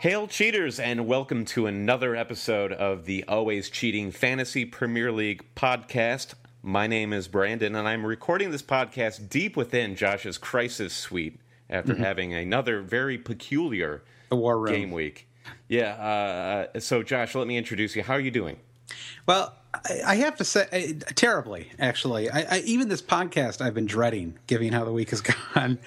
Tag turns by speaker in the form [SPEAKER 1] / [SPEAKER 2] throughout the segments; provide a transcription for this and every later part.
[SPEAKER 1] Hail cheaters and welcome to another episode of the Always Cheating Fantasy Premier League podcast. My name is Brandon and I'm recording this podcast deep within Josh's crisis suite after mm-hmm. having another very peculiar
[SPEAKER 2] war
[SPEAKER 1] game week. Yeah, uh, so Josh, let me introduce you. How are you doing?
[SPEAKER 2] Well, I, I have to say, terribly, actually. I, I, even this podcast I've been dreading, given how the week has gone.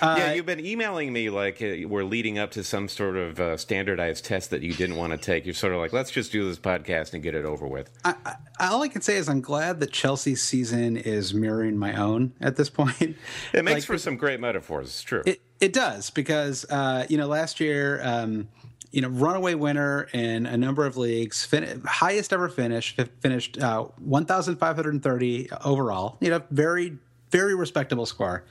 [SPEAKER 1] Uh, yeah, you've been emailing me like uh, we're leading up to some sort of uh, standardized test that you didn't want to take. You're sort of like, let's just do this podcast and get it over with.
[SPEAKER 2] I, I, all I can say is I'm glad that Chelsea's season is mirroring my own at this point.
[SPEAKER 1] It makes like, for some great metaphors. It's true.
[SPEAKER 2] It, it does because uh, you know last year. Um, you know, runaway winner in a number of leagues, fin- highest ever finish, finished uh, 1,530 overall. You know, very, very respectable score.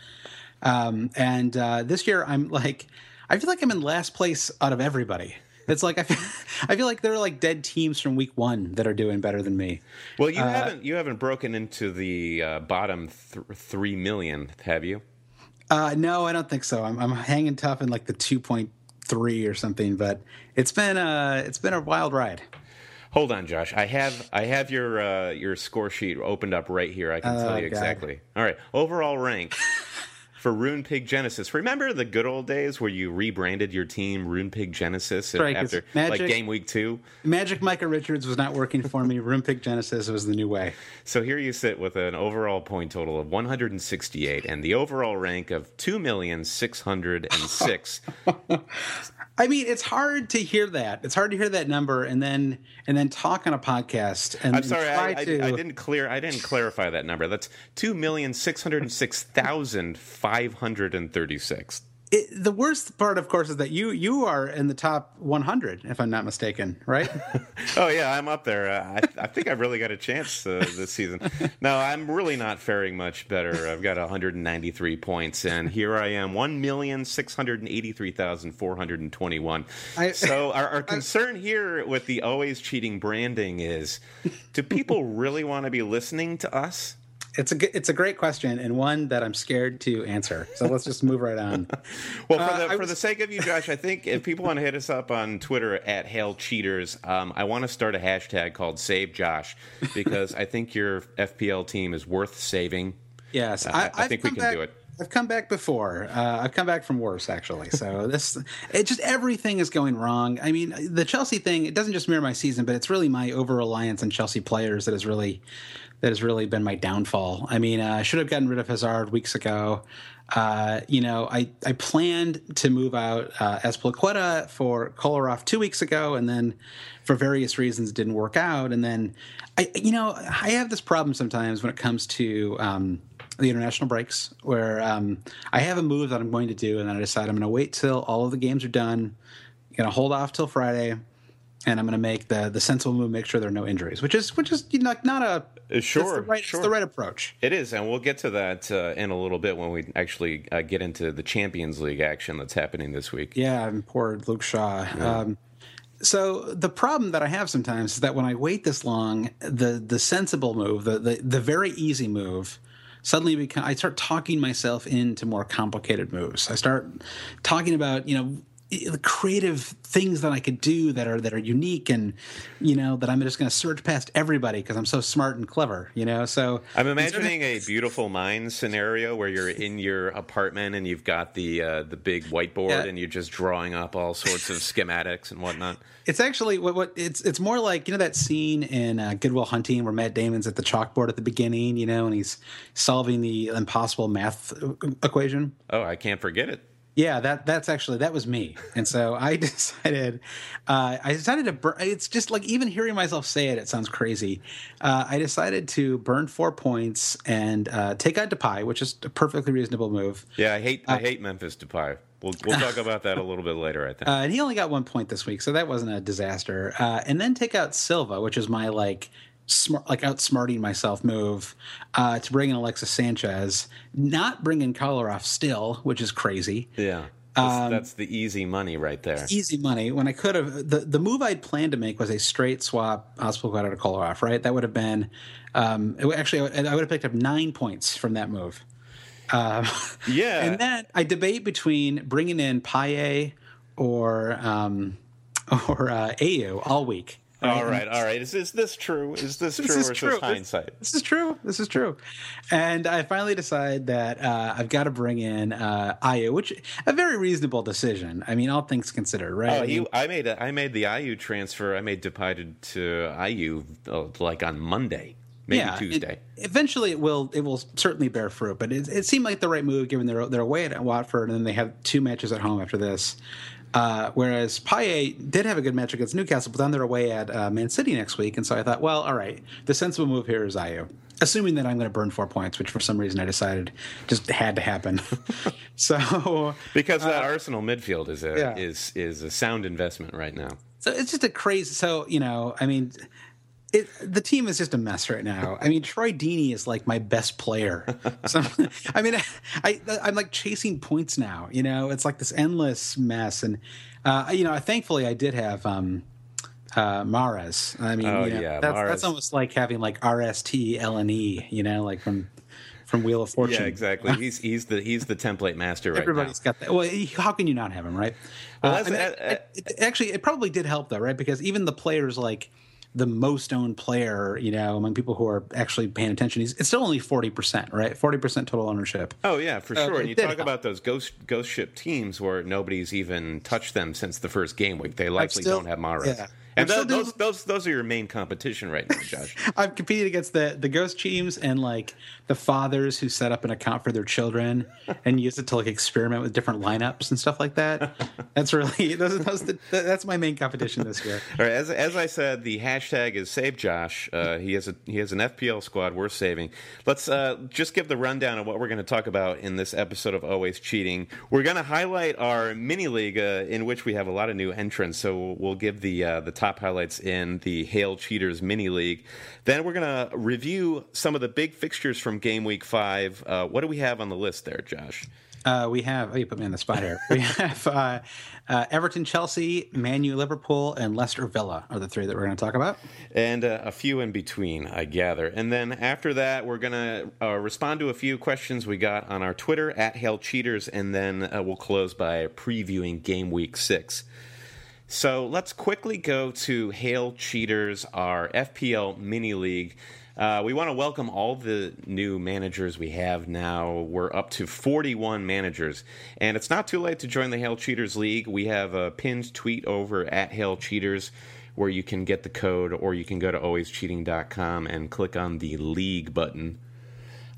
[SPEAKER 2] Um, and uh, this year, I'm like, I feel like I'm in last place out of everybody. It's like I feel, I feel like there are like dead teams from week one that are doing better than me.
[SPEAKER 1] Well, you uh, haven't you haven't broken into the uh, bottom th- three million, have you?
[SPEAKER 2] Uh, no, I don't think so. I'm, I'm hanging tough in like the two point three or something, but it's been a it's been a wild ride.
[SPEAKER 1] Hold on, Josh. I have I have your uh, your score sheet opened up right here. I can tell oh, you exactly. All right, overall rank. For Rune Pig Genesis. Remember the good old days where you rebranded your team Rune Pig Genesis right, after Magic, like game week two?
[SPEAKER 2] Magic Micah Richards was not working for me. Rune Pig Genesis was the new way.
[SPEAKER 1] So here you sit with an overall point total of 168 and the overall rank of 2,606.
[SPEAKER 2] I mean, it's hard to hear that. It's hard to hear that number and then and then talk on a podcast. And
[SPEAKER 1] I'm sorry, I, I, to... I, didn't clear. I didn't clarify that number. That's two million six hundred six thousand five hundred and thirty six.
[SPEAKER 2] It, the worst part, of course, is that you you are in the top 100, if I'm not mistaken, right?
[SPEAKER 1] oh yeah, I'm up there. Uh, I, I, think I've really got a chance uh, this season. No, I'm really not faring much better. I've got 193 points, and here I am, one million six hundred eighty-three thousand four hundred twenty-one. So our, our concern I, here with the always cheating branding is: do people really want to be listening to us?
[SPEAKER 2] It's a it's a great question and one that I'm scared to answer. So let's just move right on.
[SPEAKER 1] well, for the uh, for was... the sake of you, Josh, I think if people want to hit us up on Twitter at Hail Cheaters, um, I want to start a hashtag called Save Josh because I think your FPL team is worth saving.
[SPEAKER 2] Yes,
[SPEAKER 1] uh, I, I, think we can
[SPEAKER 2] back,
[SPEAKER 1] do it.
[SPEAKER 2] I've come back before. Uh, I've come back from worse, actually. So this, it just everything is going wrong. I mean, the Chelsea thing. It doesn't just mirror my season, but it's really my over reliance on Chelsea players that has really that has really been my downfall. I mean, uh, I should have gotten rid of Hazard weeks ago. Uh, you know, I, I planned to move out uh, Azpilicueta for Kolarov two weeks ago, and then for various reasons didn't work out. And then, I you know, I have this problem sometimes when it comes to um, the international breaks, where um, I have a move that I'm going to do, and then I decide I'm going to wait till all of the games are done. I'm going to hold off till Friday and I'm going to make the the sensible move, make sure there are no injuries, which is which is you know, not a
[SPEAKER 1] uh, sure,
[SPEAKER 2] the right,
[SPEAKER 1] sure.
[SPEAKER 2] It's the right approach.
[SPEAKER 1] It is, and we'll get to that uh, in a little bit when we actually uh, get into the Champions League action that's happening this week.
[SPEAKER 2] Yeah, and poor Luke Shaw. Yeah. Um, so the problem that I have sometimes is that when I wait this long, the the sensible move, the the, the very easy move, suddenly become, I start talking myself into more complicated moves. I start talking about you know creative things that I could do that are that are unique and you know that I'm just going to search past everybody because I'm so smart and clever, you know. So
[SPEAKER 1] I'm imagining a beautiful mind scenario where you're in your apartment and you've got the uh, the big whiteboard yeah. and you're just drawing up all sorts of schematics and whatnot.
[SPEAKER 2] It's actually what, what it's it's more like you know that scene in uh, Good Will Hunting where Matt Damon's at the chalkboard at the beginning, you know, and he's solving the impossible math uh, equation.
[SPEAKER 1] Oh, I can't forget it.
[SPEAKER 2] Yeah, that that's actually that was me, and so I decided, uh, I decided to. burn. it's just like even hearing myself say it, it sounds crazy. Uh, I decided to burn four points and uh, take out Depay, which is a perfectly reasonable move.
[SPEAKER 1] Yeah, I hate I uh, hate Memphis Depay. We'll we'll talk about that a little bit later. I think.
[SPEAKER 2] Uh, and he only got one point this week, so that wasn't a disaster. Uh, and then take out Silva, which is my like smart, like outsmarting myself move uh, to bring in Alexis Sanchez, not bring in Kolarov still, which is crazy.
[SPEAKER 1] Yeah. That's, um, that's, the easy money right there.
[SPEAKER 2] Easy money. When I could have, the, the move I'd planned to make was a straight swap Azpilicueta to Kolarov, right? That would have been, um, it, actually, I would have picked up nine points from that move. Uh,
[SPEAKER 1] yeah.
[SPEAKER 2] And then I debate between bringing in Payet or um, or uh, all week.
[SPEAKER 1] Right? All right, all right. Is, is this true? Is this, this true is or is true. this hindsight?
[SPEAKER 2] This, this, is true. This is true. And I finally decide that uh, I've got to bring in uh, Ayew, which a very reasonable decision. I mean, all things considered, right?
[SPEAKER 1] Oh, you, I made a, I made the Ayew transfer. I made Depay to Ayew uh, like on Monday. Maybe yeah, Tuesday.
[SPEAKER 2] It, eventually, it will it will certainly bear fruit. But it, it seemed like the right move given their their away at Watford, and then they have two matches at home after this. Uh, whereas Payet did have a good match against Newcastle, but then they're away at uh, Man City next week. And so I thought, well, all right, the sensible move here is Ayew. Assuming that I'm going to burn four points, which for some reason I decided just had to happen. so
[SPEAKER 1] because that uh, Arsenal midfield is a yeah. is is a sound investment right now.
[SPEAKER 2] So it's just a crazy. So you know, I mean, it, the team is just a mess right now. I mean, Troy Deeney is like my best player. So, I mean, I, I am like chasing points now. You know, it's like this endless mess. And uh, you know, thankfully, I did have um, uh, Mahrez. I mean,
[SPEAKER 1] oh,
[SPEAKER 2] you know,
[SPEAKER 1] yeah,
[SPEAKER 2] that's, that's almost like having like R S T L N E. You know, like from from Wheel of Fortune.
[SPEAKER 1] Yeah, exactly. He's he's the he's the template master right
[SPEAKER 2] Everybody's
[SPEAKER 1] now.
[SPEAKER 2] got that. Well, how can you not have him, right? Well, uh, I mean, it, it, actually, it probably did help though, right? Because even the players like the most owned player, you know, among people who are actually paying attention. He's, it's still only forty percent, right? Forty percent total ownership.
[SPEAKER 1] Oh yeah, for uh, sure. and you talk help. about those ghost ghost ship teams where nobody's even touched them since the first game week. They likely still, don't have Mahrez. Yeah. And those, those, those those are your main competition right now, Josh.
[SPEAKER 2] I've competed against the the ghost teams and like the fathers who set up an account for their children and use it to like experiment with different lineups and stuff like that. That's really those, those the, that's my main competition this year.
[SPEAKER 1] All right, as as I said, the hashtag is Save Josh. Uh, he has a he has an FPL squad worth saving. Let's uh, just give the rundown of what we're going to talk about in this episode of Always Cheating. We're going to highlight our mini league uh, in which we have a lot of new entrants. So we'll give the uh, the top top highlights in the Hail Cheaters mini league. Then we're going to review some of the big fixtures from game week five. Uh, what do we have on the list there, Josh?
[SPEAKER 2] Uh, we have, oh, you put me on the spot here. We have uh, uh, Everton, Chelsea, Manu, Liverpool, and Leicester Villa are the three that we're going to talk about.
[SPEAKER 1] And uh, a few in between, I gather. And then after that, we're going to uh, respond to a few questions we got on our Twitter at Hail Cheaters, and then uh, we'll close by previewing game week six. So let's quickly go to Hail Cheaters, our FPL mini league. Uh, we want to welcome all the new managers we have now. We're up to 41 managers, and it's not too late to join the Hail Cheaters League. We have a pinned tweet over at Hail Cheaters where you can get the code, or you can go to alwayscheating.com and click on the league button.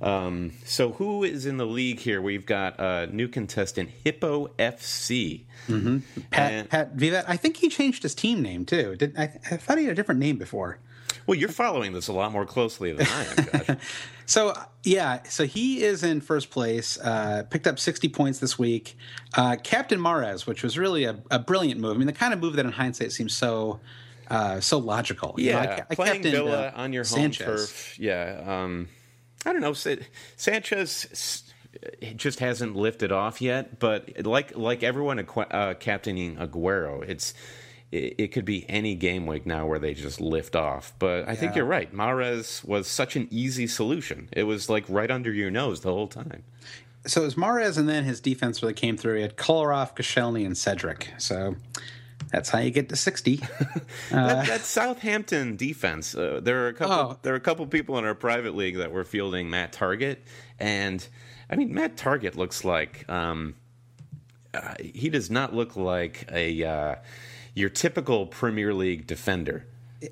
[SPEAKER 1] Um, so who is in the league here? We've got a new contestant, Hippo FC.
[SPEAKER 2] Mm-hmm. Pat, and, Pat Vivat. I think he changed his team name too. Did I, I, thought he had a different name before.
[SPEAKER 1] Well, you're following this a lot more closely than I am,
[SPEAKER 2] so yeah, so he is in first place. Uh, picked up 60 points this week. Uh, Captain Mahrez, which was really a, a, brilliant move. I mean, the kind of move that in hindsight seems so uh, so logical. You
[SPEAKER 1] Yeah,
[SPEAKER 2] know, I, I
[SPEAKER 1] playing Villa
[SPEAKER 2] uh,
[SPEAKER 1] on your home
[SPEAKER 2] Sanchez.
[SPEAKER 1] turf. Yeah, um, I don't know. Sanchez just hasn't lifted off yet, but like like everyone uh, captaining Aguero, it's it, it could be any game week now where they just lift off. But I think you're right. Mahrez was such an easy solution. It was like right under your nose the whole time.
[SPEAKER 2] So it was Mahrez, and then his defense really came through. He had Kolarov, Koscielny, and Cedric. So that's how you get to sixty.
[SPEAKER 1] that, that Southampton defense. Uh, there are a couple.
[SPEAKER 2] Oh.
[SPEAKER 1] There are a couple people in our private league that were fielding Matt Targett, and I mean Matt Targett looks like um, uh, he does not look like a uh, your typical Premier League defender.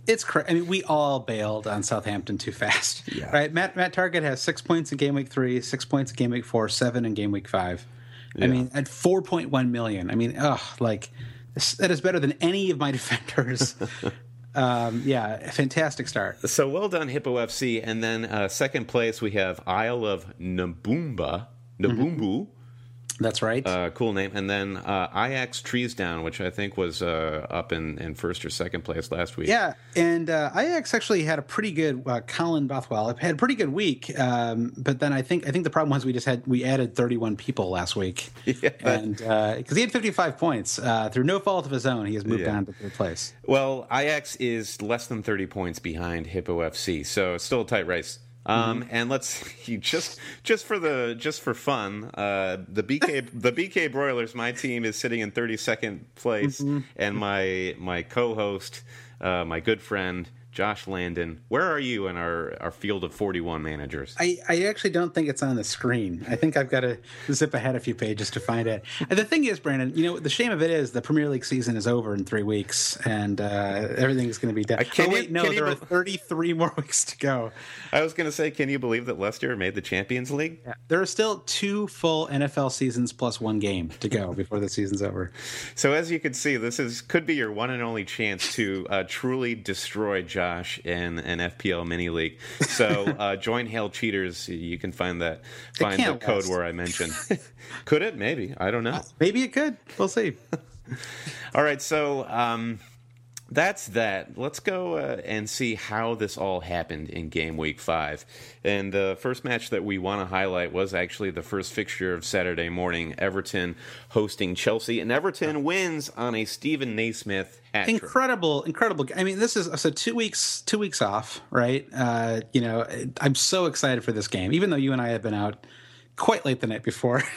[SPEAKER 2] It's cra I mean, we all bailed on Southampton too fast,
[SPEAKER 1] Yeah.
[SPEAKER 2] right? Matt Matt Targett has six points in game week three, six points in game week four, seven in game week five. I mean, at four point one million. I mean, ugh, like that is better than any of my defenders. um, yeah, fantastic start.
[SPEAKER 1] So well done, Hippo FC. And then uh, second place we have Isle of Naboomba, Nabumbu.
[SPEAKER 2] That's right.
[SPEAKER 1] Uh, cool name. And then uh, Ajax Trees Down, which I think was uh, up in, in first or second place last week.
[SPEAKER 2] Yeah, and uh, Ajax actually had a pretty good. Uh, Colin Bothwell had a pretty good week, um, but then I think I think the problem was we just had we added 31 people last week,
[SPEAKER 1] Yeah.
[SPEAKER 2] and because he had 55 points uh, through no fault of his own, he has moved
[SPEAKER 1] Yeah.
[SPEAKER 2] on to third place.
[SPEAKER 1] Well, Ajax is less than 30 points behind Hippo FC, so still a tight race. Um, And let's you just just for the just for fun, uh, the BK the BK Broilers, my team is sitting in 32nd place, and my my co-host, uh, my good friend Josh Landon, where are you in our our field of 41 managers?
[SPEAKER 2] I, I actually don't think it's on the screen. I think I've got to zip ahead a few pages to find it. And the thing is, Brandon, you know, the shame of it is the Premier League season is over in three weeks, and uh, everything's going to be done.
[SPEAKER 1] Uh, can
[SPEAKER 2] oh,
[SPEAKER 1] you-
[SPEAKER 2] wait, no,
[SPEAKER 1] you
[SPEAKER 2] there are
[SPEAKER 1] bel-
[SPEAKER 2] 33 more weeks to go.
[SPEAKER 1] I was going to say, can you believe that Leicester made the Champions League?
[SPEAKER 2] There are still two full NFL seasons plus one game to go before the season's over.
[SPEAKER 1] So as you can see, this is could be your one and only chance to uh, truly destroy Josh in an FPL mini league. So uh, join Hail Cheaters. You can find that find the code
[SPEAKER 2] last.
[SPEAKER 1] where I mentioned. could it? Maybe I don't know.
[SPEAKER 2] Maybe it could. We'll see.
[SPEAKER 1] All right, so um, that's that. Let's go uh, and see how this all happened in game week five. And the first match that we want to highlight was actually the first fixture of Saturday morning Everton hosting Chelsea. And Everton wins on a Steven Naismith hat
[SPEAKER 2] incredible incredible i mean this is so two weeks two weeks off right uh you know i'm so excited for this game even though you and i have been out quite late the night before.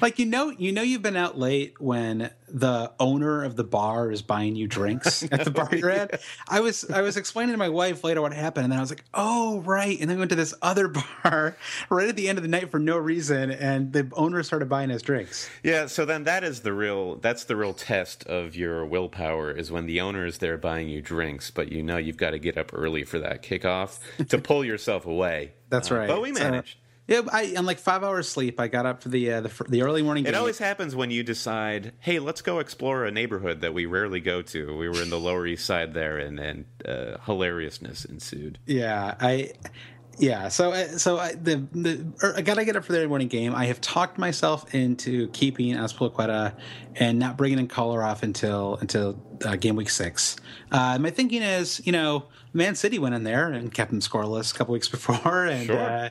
[SPEAKER 2] Like you know you know you've been out late when the owner of the bar is buying you drinks at the bar you're at i was i was explaining to my wife later what happened and then i was like oh right. And then we went to this other bar right at the end of the night for no reason and the owner started buying us drinks.
[SPEAKER 1] Yeah, so then that is the real that's the real test of your willpower is when the owner is there buying you drinks, but you know you've got to get up early for that kickoff to pull yourself away.
[SPEAKER 2] that's
[SPEAKER 1] Uh,
[SPEAKER 2] right.
[SPEAKER 1] But we
[SPEAKER 2] So-
[SPEAKER 1] managed.
[SPEAKER 2] Yeah, I on like five hours sleep. I got up for the uh, the, the early morning. Game.
[SPEAKER 1] It
[SPEAKER 2] game.
[SPEAKER 1] always happens when you decide, hey, let's go explore a neighborhood that we rarely go to. We were in the Lower East Side there, and and uh, hilariousness ensued.
[SPEAKER 2] Yeah, I. Yeah, so uh, so I, the the er, I gotta get up for the early morning game. I have talked myself into keeping Azpilicueta and not bringing in Kolarov until until uh, game week six. Uh, my thinking is, you know, Man City went in there and kept him scoreless a couple weeks before, and
[SPEAKER 1] Sure.
[SPEAKER 2] uh,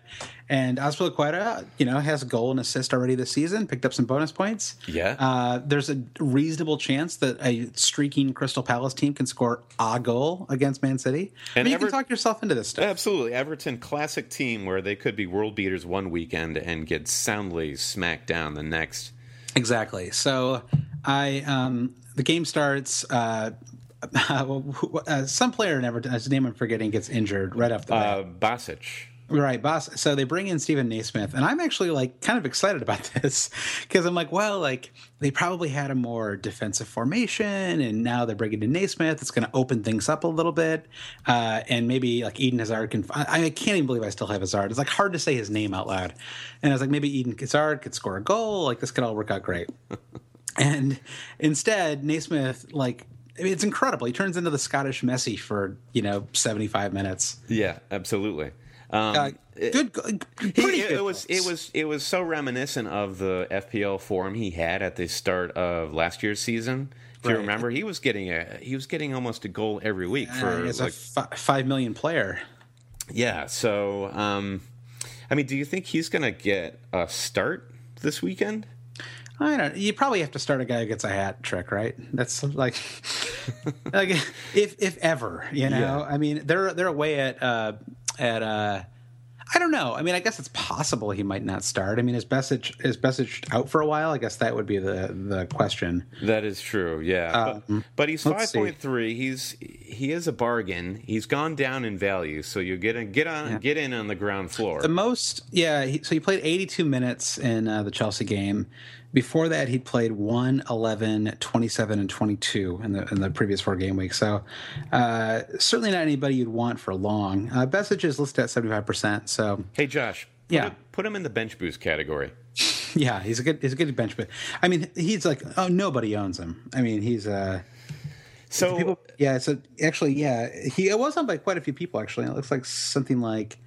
[SPEAKER 2] and Azpilicueta, you know, has a goal and assist already this season, picked up some bonus points.
[SPEAKER 1] Yeah.
[SPEAKER 2] Uh, there's a reasonable chance that a streaking Crystal Palace team can score a goal against Man City.
[SPEAKER 1] And
[SPEAKER 2] I mean, you
[SPEAKER 1] Ever-
[SPEAKER 2] can talk yourself into this stuff.
[SPEAKER 1] Absolutely. Everton, classic team where they could be world beaters one weekend and get soundly smacked down the next.
[SPEAKER 2] Exactly. So I um the game starts uh uh, some player never his name I'm forgetting gets injured right off the bat.
[SPEAKER 1] Uh, Besic.
[SPEAKER 2] Right, boss. So they bring in Steven Naismith, and I'm actually like kind of excited about this because I'm like, well, like they probably had a more defensive formation, and now they're bringing in Naismith. It's going to open things up a little bit, uh, and maybe like Eden Hazard can. I, I can't even believe I still have Hazard. It's like hard to say his name out loud, and I was like, maybe Eden Hazard could score a goal. Like this could all work out great. and instead, Naismith like. I mean, it's incredible. He turns into the Scottish Messi for you know 75 minutes.
[SPEAKER 1] Yeah, absolutely. Um,
[SPEAKER 2] Uh, good, good,
[SPEAKER 1] He-
[SPEAKER 2] pretty
[SPEAKER 1] it,
[SPEAKER 2] good.
[SPEAKER 1] it was it was it was so reminiscent of the FPL form he had at the start of last year's season. Do you remember he was getting a he was getting almost a goal every week for
[SPEAKER 2] Uh, as
[SPEAKER 1] like
[SPEAKER 2] a five million player.
[SPEAKER 1] yeah. So um, I mean, do you think he's going to get a start this weekend?
[SPEAKER 2] I don't. You probably have to start a guy who gets a hat trick, right? That's like, like if if ever, you know.
[SPEAKER 1] Yeah.
[SPEAKER 2] I mean, they're they're away at uh, at uh, I don't know. I mean, I guess it's possible he might not start. I mean, is Besic is Besic out for a while? I guess that would be the the question.
[SPEAKER 1] That is true, yeah. but, but he's five point three. He's he is a bargain. He's gone down in value, so you get in, get on get in on the ground floor.
[SPEAKER 2] The most, yeah. He, so he played 82 minutes in uh, the Chelsea game. Before that, he'd played 1, 11, 27, and 22 in the in the previous four game weeks. So uh, certainly not anybody you'd want for long. Uh, Besic is listed at 75%. So
[SPEAKER 1] hey, Josh. Put
[SPEAKER 2] Yeah.
[SPEAKER 1] him, put him in the bench boost category.
[SPEAKER 2] yeah, he's a good he's a good bench. But I mean, he's like oh nobody owns him. I mean, he's uh
[SPEAKER 1] So
[SPEAKER 2] people. Yeah, so actually, yeah, he it was owned by quite a few people. Actually, it looks like something like.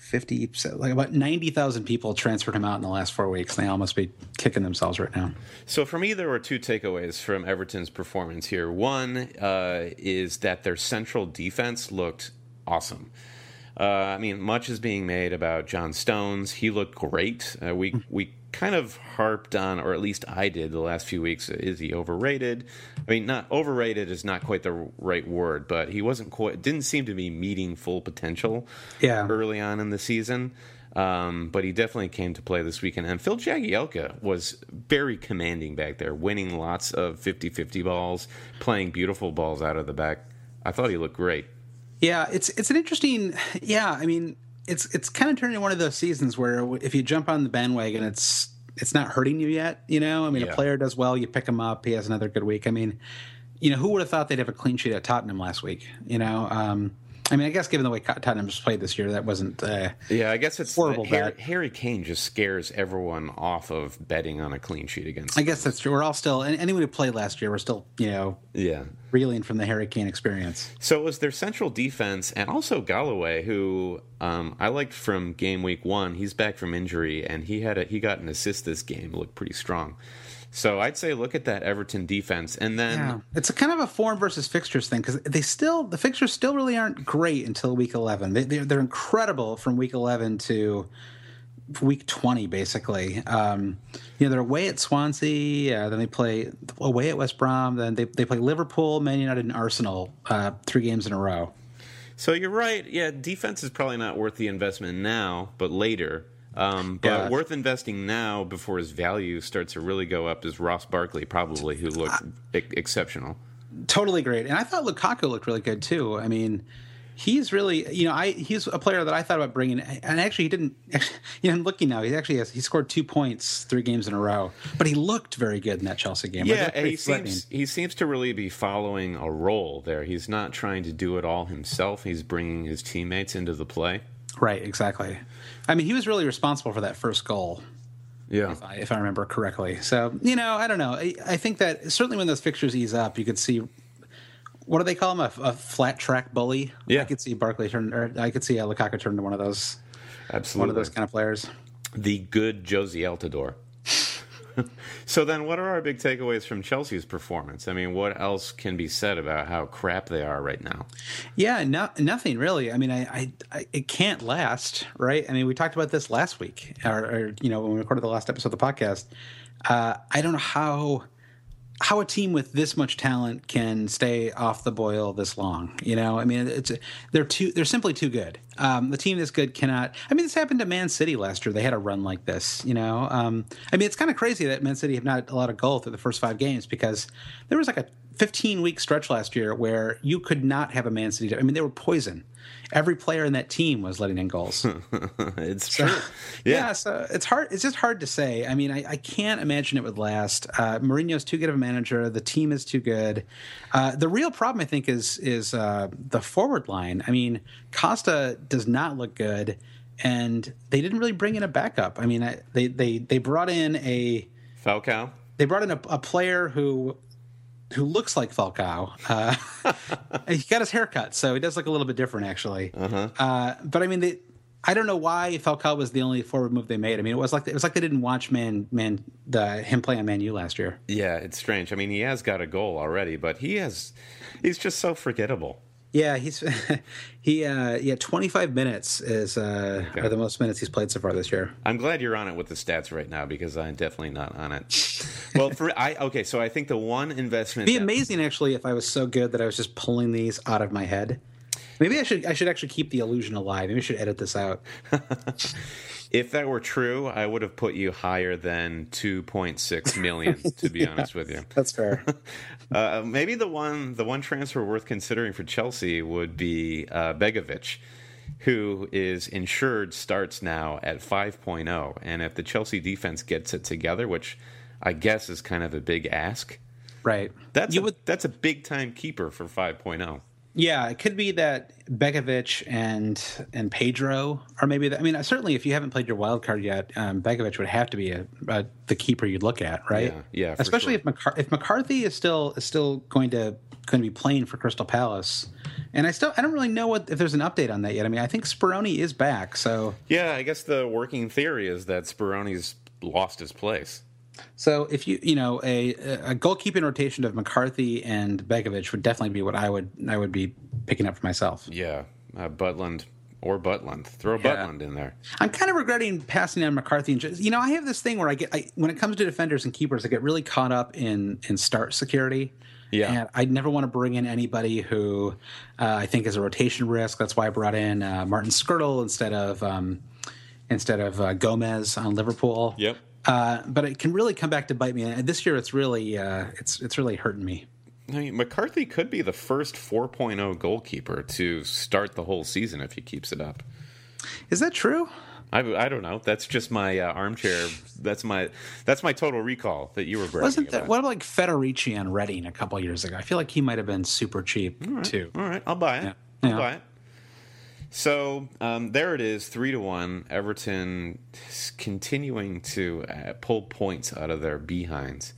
[SPEAKER 2] 50 like about 90,000 people transferred him out in the last 4 weeks. They all must be kicking themselves right now.
[SPEAKER 1] So for me, there were two takeaways from Everton's performance here. One uh, is that their central defense looked awesome. Uh, I mean, much is being made about John Stones. He looked great. Uh, we we kind of harped on, or at least I did, the last few weeks. Is he overrated? I mean, not overrated is not quite the right word, but he wasn't quite. Didn't seem to be meeting full potential.
[SPEAKER 2] Yeah.
[SPEAKER 1] early on in the season. Um, but he definitely came to play this weekend. And Phil Jagielka was very commanding back there, winning lots of 50 50 balls, playing beautiful balls out of the back. I thought he looked great.
[SPEAKER 2] Yeah, it's it's an interesting. Yeah, I mean, it's it's kind of turning into one of those seasons where if you jump on the bandwagon, it's it's not hurting you yet. You know, I mean,
[SPEAKER 1] Yeah.
[SPEAKER 2] a player does well, you pick him up, he has another good week. I mean, you know, who would have thought they'd have a clean sheet at Tottenham last week? You know, um, I mean, I guess given the way Tottenham's played this year, that wasn't. Uh,
[SPEAKER 1] Yeah, I guess it's
[SPEAKER 2] Horrible
[SPEAKER 1] Harry. Harry Kane just scares everyone off of betting on a clean sheet against.
[SPEAKER 2] I guess that's true. We're all still, and anyone who played last year, we're still, you know,
[SPEAKER 1] yeah.
[SPEAKER 2] reeling from the Harry Kane experience.
[SPEAKER 1] So it was their central defense and also Galloway, who um, I liked from game week one. He's back from injury and he had a, he got an assist this game. Looked pretty strong. So I'd say look at that Everton defense, and then
[SPEAKER 2] Yeah, it's a kind of a form versus fixtures thing because they still the fixtures still really aren't great until week eleven. They, they're, they're incredible from week eleven to week twenty, basically. Um, you know, they're away at Swansea, uh, then they play away at West Brom, then they they play Liverpool, Man United, and Arsenal uh, three games in a row.
[SPEAKER 1] So you're right. Yeah, defense is probably not worth the investment now, but later. Um, but
[SPEAKER 2] Yeah.
[SPEAKER 1] worth investing now before his value starts to really go up is Ross Barkley, probably, who looked e- exceptional.
[SPEAKER 2] Totally great, and I thought Lukaku looked really good too. I mean. He's really, you know, I he's a player that I thought about bringing, and actually he didn't. Actually, you know, I'm looking now, he actually has he scored two points three games in a row, but he looked very good in that Chelsea game.
[SPEAKER 1] Yeah, and he seems he seems to really be following a role there. He's not trying to do it all himself. He's bringing his teammates into the play.
[SPEAKER 2] Right, exactly. I mean, he was really responsible for that first goal,
[SPEAKER 1] Yeah,
[SPEAKER 2] if I, if I remember correctly. So, you know, I don't know. I, I think that certainly when those fixtures ease up, you could see. What do they call him? A, a flat track bully.
[SPEAKER 1] Yeah.
[SPEAKER 2] I could see Barkley turn, or I could see uh, Lukaku turn to one of those,
[SPEAKER 1] absolutely.
[SPEAKER 2] one of those kind of players.
[SPEAKER 1] the good Jozy Altidore. so then, what are our big takeaways from Chelsea's performance? I mean, what else can be said about how crap they are right now?
[SPEAKER 2] Yeah, no, nothing really. I mean, I, I, I, it can't last, right? I mean, we talked about this last week, or, or you know, when we recorded the last episode of the podcast. Uh, I don't know how how a team with this much talent can stay off the boil this long. You know, I mean, it's they're too they're simply too good. Um, the team this good cannot. I mean, this happened to Man City last year. They had a run like this. You know, um, I mean, it's kind of crazy that Man City have not allowed a goal through the first five games because there was like a 15 week stretch last year where you could not have a Man City. I mean, they were poison. Every player in that team was letting in goals.
[SPEAKER 1] it's true.
[SPEAKER 2] Yeah.
[SPEAKER 1] Yeah.
[SPEAKER 2] so it's hard. It's just hard to say. I mean, I, I can't imagine it would last. Uh, Mourinho's too good of a manager. The team is too good. Uh, the real problem, I think, is is uh, the forward line. I mean, Costa does not look good, and they didn't really bring in a backup. I mean, I, they they they brought in a
[SPEAKER 1] Falcao.
[SPEAKER 2] they brought in a, a player who who looks like Falcao. Uh, he got his hair cut, so he does look a little bit different, actually. Uh, but I mean, they I don't know why Falcao was the only forward move they made. I mean, it was like it was like they didn't watch man man the him play on Man U last year.
[SPEAKER 1] Yeah, it's strange. I mean, he has got a goal already, but he has he's just so forgettable.
[SPEAKER 2] Yeah, he's he uh yeah, 25 minutes is uh okay. are the most minutes he's played so far this year.
[SPEAKER 1] I'm glad you're on it with the stats right now because I'm definitely not on it. well, for I okay, so I think the one investment
[SPEAKER 2] It'd be amazing actually if I was so good that I was just pulling these out of my head. Maybe I should I should actually keep the illusion alive. Maybe I should edit this out.
[SPEAKER 1] if that were true, I would have put you higher than 2.6 million. To be yeah, honest with you,
[SPEAKER 2] that's fair.
[SPEAKER 1] uh, maybe the one the one transfer worth considering for Chelsea would be uh, Begovic, who is insured starts now at 5.0, and if the Chelsea defense gets it together, which I guess is kind of a big ask,
[SPEAKER 2] right?
[SPEAKER 1] That's you a, would, that's a big time keeper for 5.0.
[SPEAKER 2] Yeah, it could be that Begovic and and Pedro are maybe. The, I mean, certainly if you haven't played your wild card yet, um, Begovic would have to be a, a, the keeper you'd look at, right?
[SPEAKER 1] Yeah, yeah
[SPEAKER 2] Especially
[SPEAKER 1] sure.
[SPEAKER 2] if McCar- if McCarthy is still is still going to going to be playing for Crystal Palace, and I still I don't really know what if there's an update on that yet. I mean, I think Speroni is back, so
[SPEAKER 1] yeah. I guess the working theory is that Speroni's lost his place.
[SPEAKER 2] So if you you know a a goalkeeping rotation of McCarthy and Begovic would definitely be what I would I would be picking up for myself.
[SPEAKER 1] Yeah, uh, Butland or Butland. Throw yeah. Butland in there.
[SPEAKER 2] I'm kind of regretting passing on McCarthy. And just, you know, I have this thing where I get I, when it comes to defenders and keepers, I get really caught up in in start security.
[SPEAKER 1] Yeah,
[SPEAKER 2] and I never want to bring in anybody who uh, I think is a rotation risk. That's why I brought in uh, Martin Skrtel instead of um, instead of uh, Gomez on Liverpool.
[SPEAKER 1] Yep.
[SPEAKER 2] Uh, but it can really come back to bite me. And this year, it's really uh, it's it's really hurting me.
[SPEAKER 1] I mean, McCarthy could be the first 4.0 goalkeeper to start the whole season if he keeps it up.
[SPEAKER 2] Is that true?
[SPEAKER 1] I, I don't know. That's just my uh, armchair. That's my that's my total recall that you were bragging Wasn't that
[SPEAKER 2] about. what about like Federici on Reading a couple years ago? I feel like he might have been super cheap
[SPEAKER 1] right,
[SPEAKER 2] too.
[SPEAKER 1] All right, I'll buy it. Yeah. I'll yeah. buy it. So um, there it is, three to one. Everton continuing to uh, pull points out of their behinds.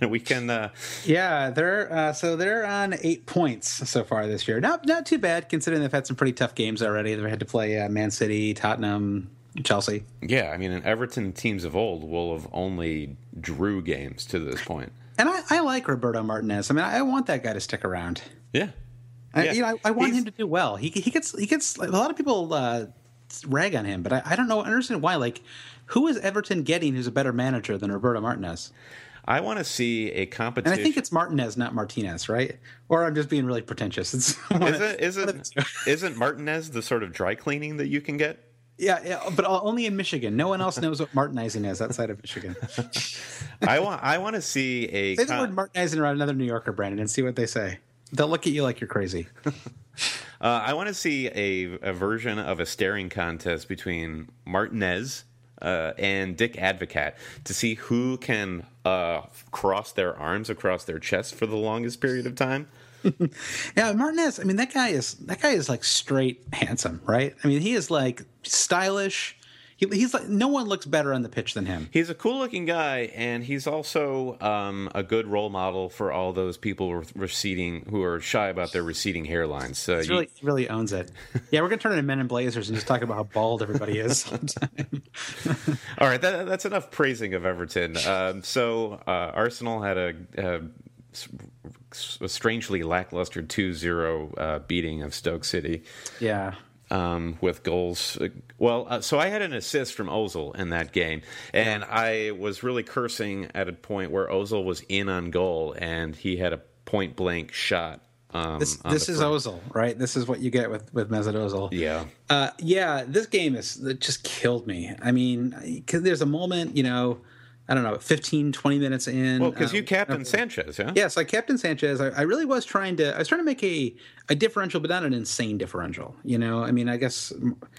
[SPEAKER 1] we can. Uh,
[SPEAKER 2] yeah, they're uh, so they're on eight points so far this year. Not not too bad considering they've had some pretty tough games already. They've had to play uh, Man City, Tottenham, Chelsea.
[SPEAKER 1] Yeah, I mean, and Everton teams of old will have only drew games to this point.
[SPEAKER 2] And I, I like Roberto Martinez. I mean, I want that guy to stick around.
[SPEAKER 1] Yeah,
[SPEAKER 2] I, you know, I, I want He's, him to do well. He he gets he gets like, a lot of people uh, rag on him, but I, I don't know I understand why. Like, who is Everton getting who's a better manager than Roberto Martinez?
[SPEAKER 1] I want to see a competition.
[SPEAKER 2] And I think it's Martinez, not Martinez, right? Or I'm just being really pretentious. It's
[SPEAKER 1] is it, is it, isn't Martinez the sort of dry cleaning that you can get?
[SPEAKER 2] Yeah, yeah, but only in Michigan. No one else knows what Martinizing is outside of Michigan.
[SPEAKER 1] I want I want to see a
[SPEAKER 2] say the word Martinizing around another New Yorker, Brandon, and see what they say. They'll look at you like you're crazy.
[SPEAKER 1] uh, I want to see a, a version of a staring contest between Martinez uh, and Dick Advocaat to see who can uh, cross their arms across their chest for the longest period of time.
[SPEAKER 2] yeah, Martinez. I mean, that guy is that guy is like straight handsome, right? I mean, he is like stylish he, he's like no one looks better on the pitch than him.
[SPEAKER 1] He's a cool looking guy, and he's also um, a good role model for all those people receding who are shy about their receding hairlines. So
[SPEAKER 2] he really, really owns it. Yeah, we're gonna turn into Men in Blazers and just talk about how bald everybody is.
[SPEAKER 1] all right, that, that's enough praising of Everton. Um, so uh, Arsenal had a, a a strangely lackluster 2-0 uh, beating of Stoke City.
[SPEAKER 2] Yeah
[SPEAKER 1] um, with goals. Well, uh, so I had an assist from Ozil in that game, and I was really cursing at a point where Ozil was in on goal, and he had a point blank shot. Um,
[SPEAKER 2] this this is front. Ozil, right? This is what you get with with Mesut Ozil.
[SPEAKER 1] Yeah,
[SPEAKER 2] uh, yeah. This game is just killed me. I mean, because there's a moment, you know I don't know, 15, 20 minutes in.
[SPEAKER 1] Well, because um, you captain Sanchez, yeah?
[SPEAKER 2] Yes, I captain Sanchez. I, I, really was trying to, I was trying to make a, a differential, but not an insane differential. You know, I mean, I guess.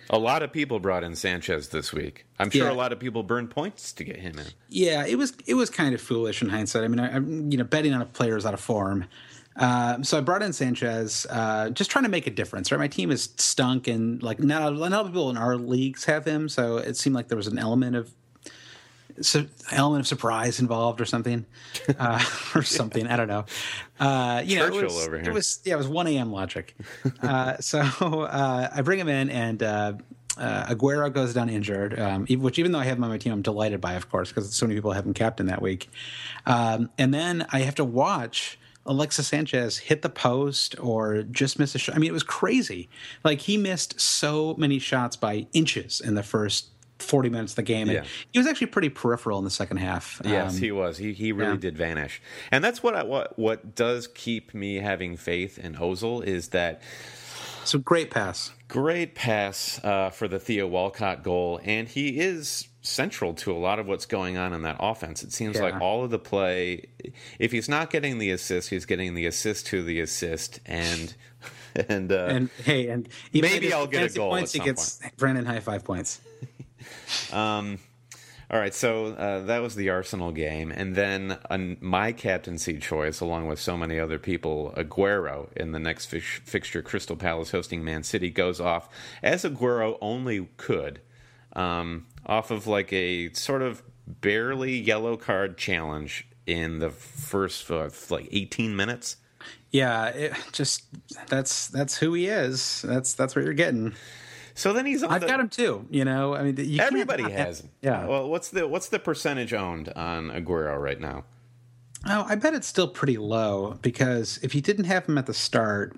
[SPEAKER 1] A lot of people brought in Sanchez this week. I'm sure yeah. a lot of people burned points to get him in.
[SPEAKER 2] Yeah, it was it was kind of foolish in hindsight. I mean, I, am you know betting on a player is out of form. Uh, so I brought in Sanchez, uh, just trying to make a difference. Right, my team is stunk, and like not a lot of people in our leagues have him, so it seemed like there was an element of su- element of surprise involved or something, uh, or something. I don't know. Uh, you
[SPEAKER 1] Churchill
[SPEAKER 2] know, it was,
[SPEAKER 1] over here.
[SPEAKER 2] it was yeah, it was one a.m. logic. Uh, so uh, I bring him in, and uh, uh, Aguero goes down injured. Um, even- which even though I have him on my team, I'm delighted by, of course, because so many people have him captain that week. Um, and then I have to watch. Alexis Sanchez hit the post or just miss a shot. I mean, it was crazy. Like he missed so many shots by inches in the first 40 minutes of the game. And
[SPEAKER 1] Yeah.
[SPEAKER 2] he was actually pretty peripheral in the second half.
[SPEAKER 1] Yes,
[SPEAKER 2] Um,
[SPEAKER 1] he was. He he really
[SPEAKER 2] yeah.
[SPEAKER 1] did vanish, and that's what I, what what does keep me having faith in Ozil is that
[SPEAKER 2] so great pass.
[SPEAKER 1] great pass uh, for the Theo Walcott goal, and he is central to a lot of what's going on in that offense. It seems
[SPEAKER 2] Yeah.
[SPEAKER 1] like all of the play, if he's not getting the assist, he's getting the assist to the assist, and and uh,
[SPEAKER 2] And hey, and
[SPEAKER 1] Maybe I'll get a goal
[SPEAKER 2] Points, he gets Brandon High five points.
[SPEAKER 1] All right, so uh, that was the Arsenal game, and then on my captaincy choice, along with so many other people, Aguero in the next fix- fixture, Crystal Palace hosting Man City, goes off as Aguero only could, um, off of like a sort of barely yellow card challenge in the first uh, like 18 minutes.
[SPEAKER 2] Yeah, it just that's that's who he is. That's that's what you're getting.
[SPEAKER 1] So then he's on
[SPEAKER 2] I've
[SPEAKER 1] the,
[SPEAKER 2] got him too. You know, I mean,
[SPEAKER 1] Everybody has him.
[SPEAKER 2] Yeah.
[SPEAKER 1] Well, what's the what's the percentage owned on Aguero right now?
[SPEAKER 2] Oh, I bet it's still pretty low because if you didn't have him at the start,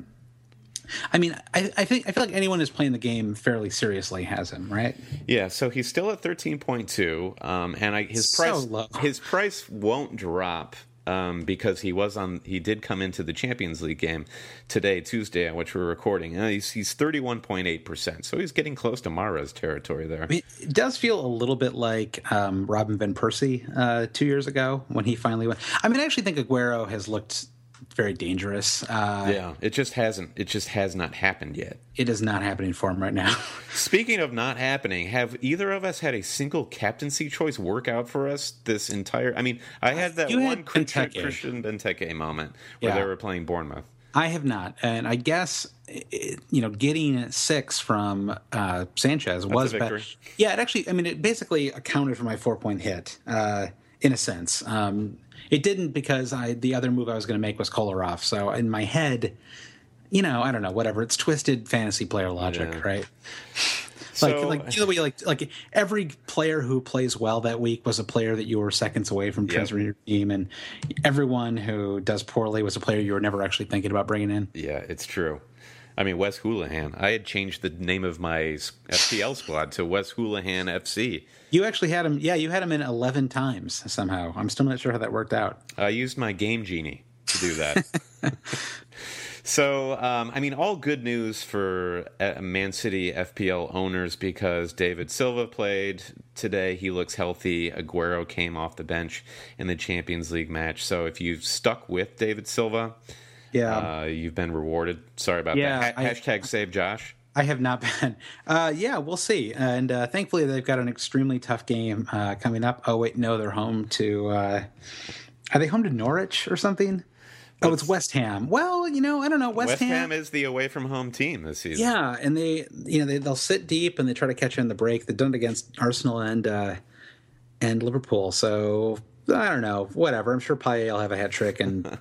[SPEAKER 2] I mean, I, I think I feel like anyone who's playing the game fairly seriously has him, right?
[SPEAKER 1] Yeah, so he's still at thirteen point two, um, and I, his
[SPEAKER 2] So
[SPEAKER 1] price
[SPEAKER 2] low.
[SPEAKER 1] his price won't drop um, because he was on he did come into the Champions League game today, Tuesday, on which we're recording. Uh, he's he's thirty one point eight percent, so he's getting close to Mahrez territory there.
[SPEAKER 2] It does feel a little bit like um, Robin van Persie uh, two years ago when he finally went. I mean, I actually think Aguero has looked very dangerous. Uh,
[SPEAKER 1] yeah, it just hasn't. It just has not happened yet.
[SPEAKER 2] It is not happening for him right now.
[SPEAKER 1] Speaking of not happening, have either of us had a single captaincy choice work out for us this entire? I mean, I had that
[SPEAKER 2] You
[SPEAKER 1] one
[SPEAKER 2] had
[SPEAKER 1] Christian,
[SPEAKER 2] Benteke.
[SPEAKER 1] Christian Benteke moment where
[SPEAKER 2] Yeah.
[SPEAKER 1] they were playing Bournemouth.
[SPEAKER 2] I have not, and I guess it, you know getting six from uh, Sanchez was
[SPEAKER 1] a
[SPEAKER 2] bet-
[SPEAKER 1] victory.
[SPEAKER 2] Yeah, it actually. I mean, it basically accounted for my four point hit uh, in a sense. Um, it didn't because I the other move I was going to make was Kolarov. So in my head, you know, I don't know, whatever. It's twisted fantasy player logic,
[SPEAKER 1] Yeah.
[SPEAKER 2] right?
[SPEAKER 1] So,
[SPEAKER 2] like, like the way, like, like every player who plays well that week was a player that you were seconds away from
[SPEAKER 1] Yep.
[SPEAKER 2] transferring your team, and everyone who does poorly was a player you were never actually thinking about bringing in.
[SPEAKER 1] Yeah, it's true. I mean, Wes Hoolahan. I had changed the name of my FPL squad to Wes Hoolahan FC.
[SPEAKER 2] You actually had him, yeah, you had him in eleven times somehow. I'm still not sure how that worked out.
[SPEAKER 1] I used my Game Genie to do that. so, um, I mean, all good news for uh, Man City FPL owners because David Silva played today. He looks healthy. Aguero came off the bench in the Champions League match. So, if you've stuck with David Silva,
[SPEAKER 2] Yeah,
[SPEAKER 1] uh, you've been rewarded. Sorry about
[SPEAKER 2] Yeah,
[SPEAKER 1] that. Ha-
[SPEAKER 2] I-
[SPEAKER 1] hashtag save Josh.
[SPEAKER 2] I have not been. Uh, yeah, we'll see. And uh, thankfully, they've got an extremely tough game uh, coming up. Oh wait, no, they're home to. Uh, are they home to Norwich or something? Oh, it's West Ham. Well, you know, I don't know. West,
[SPEAKER 1] West Ham is the away from home team this season.
[SPEAKER 2] Yeah, and they, you know, they, they'll sit deep and they try to catch you in the break. They've done it against Arsenal and uh, and Liverpool. So I don't know. Whatever. I'm sure Payet will have a hat trick, and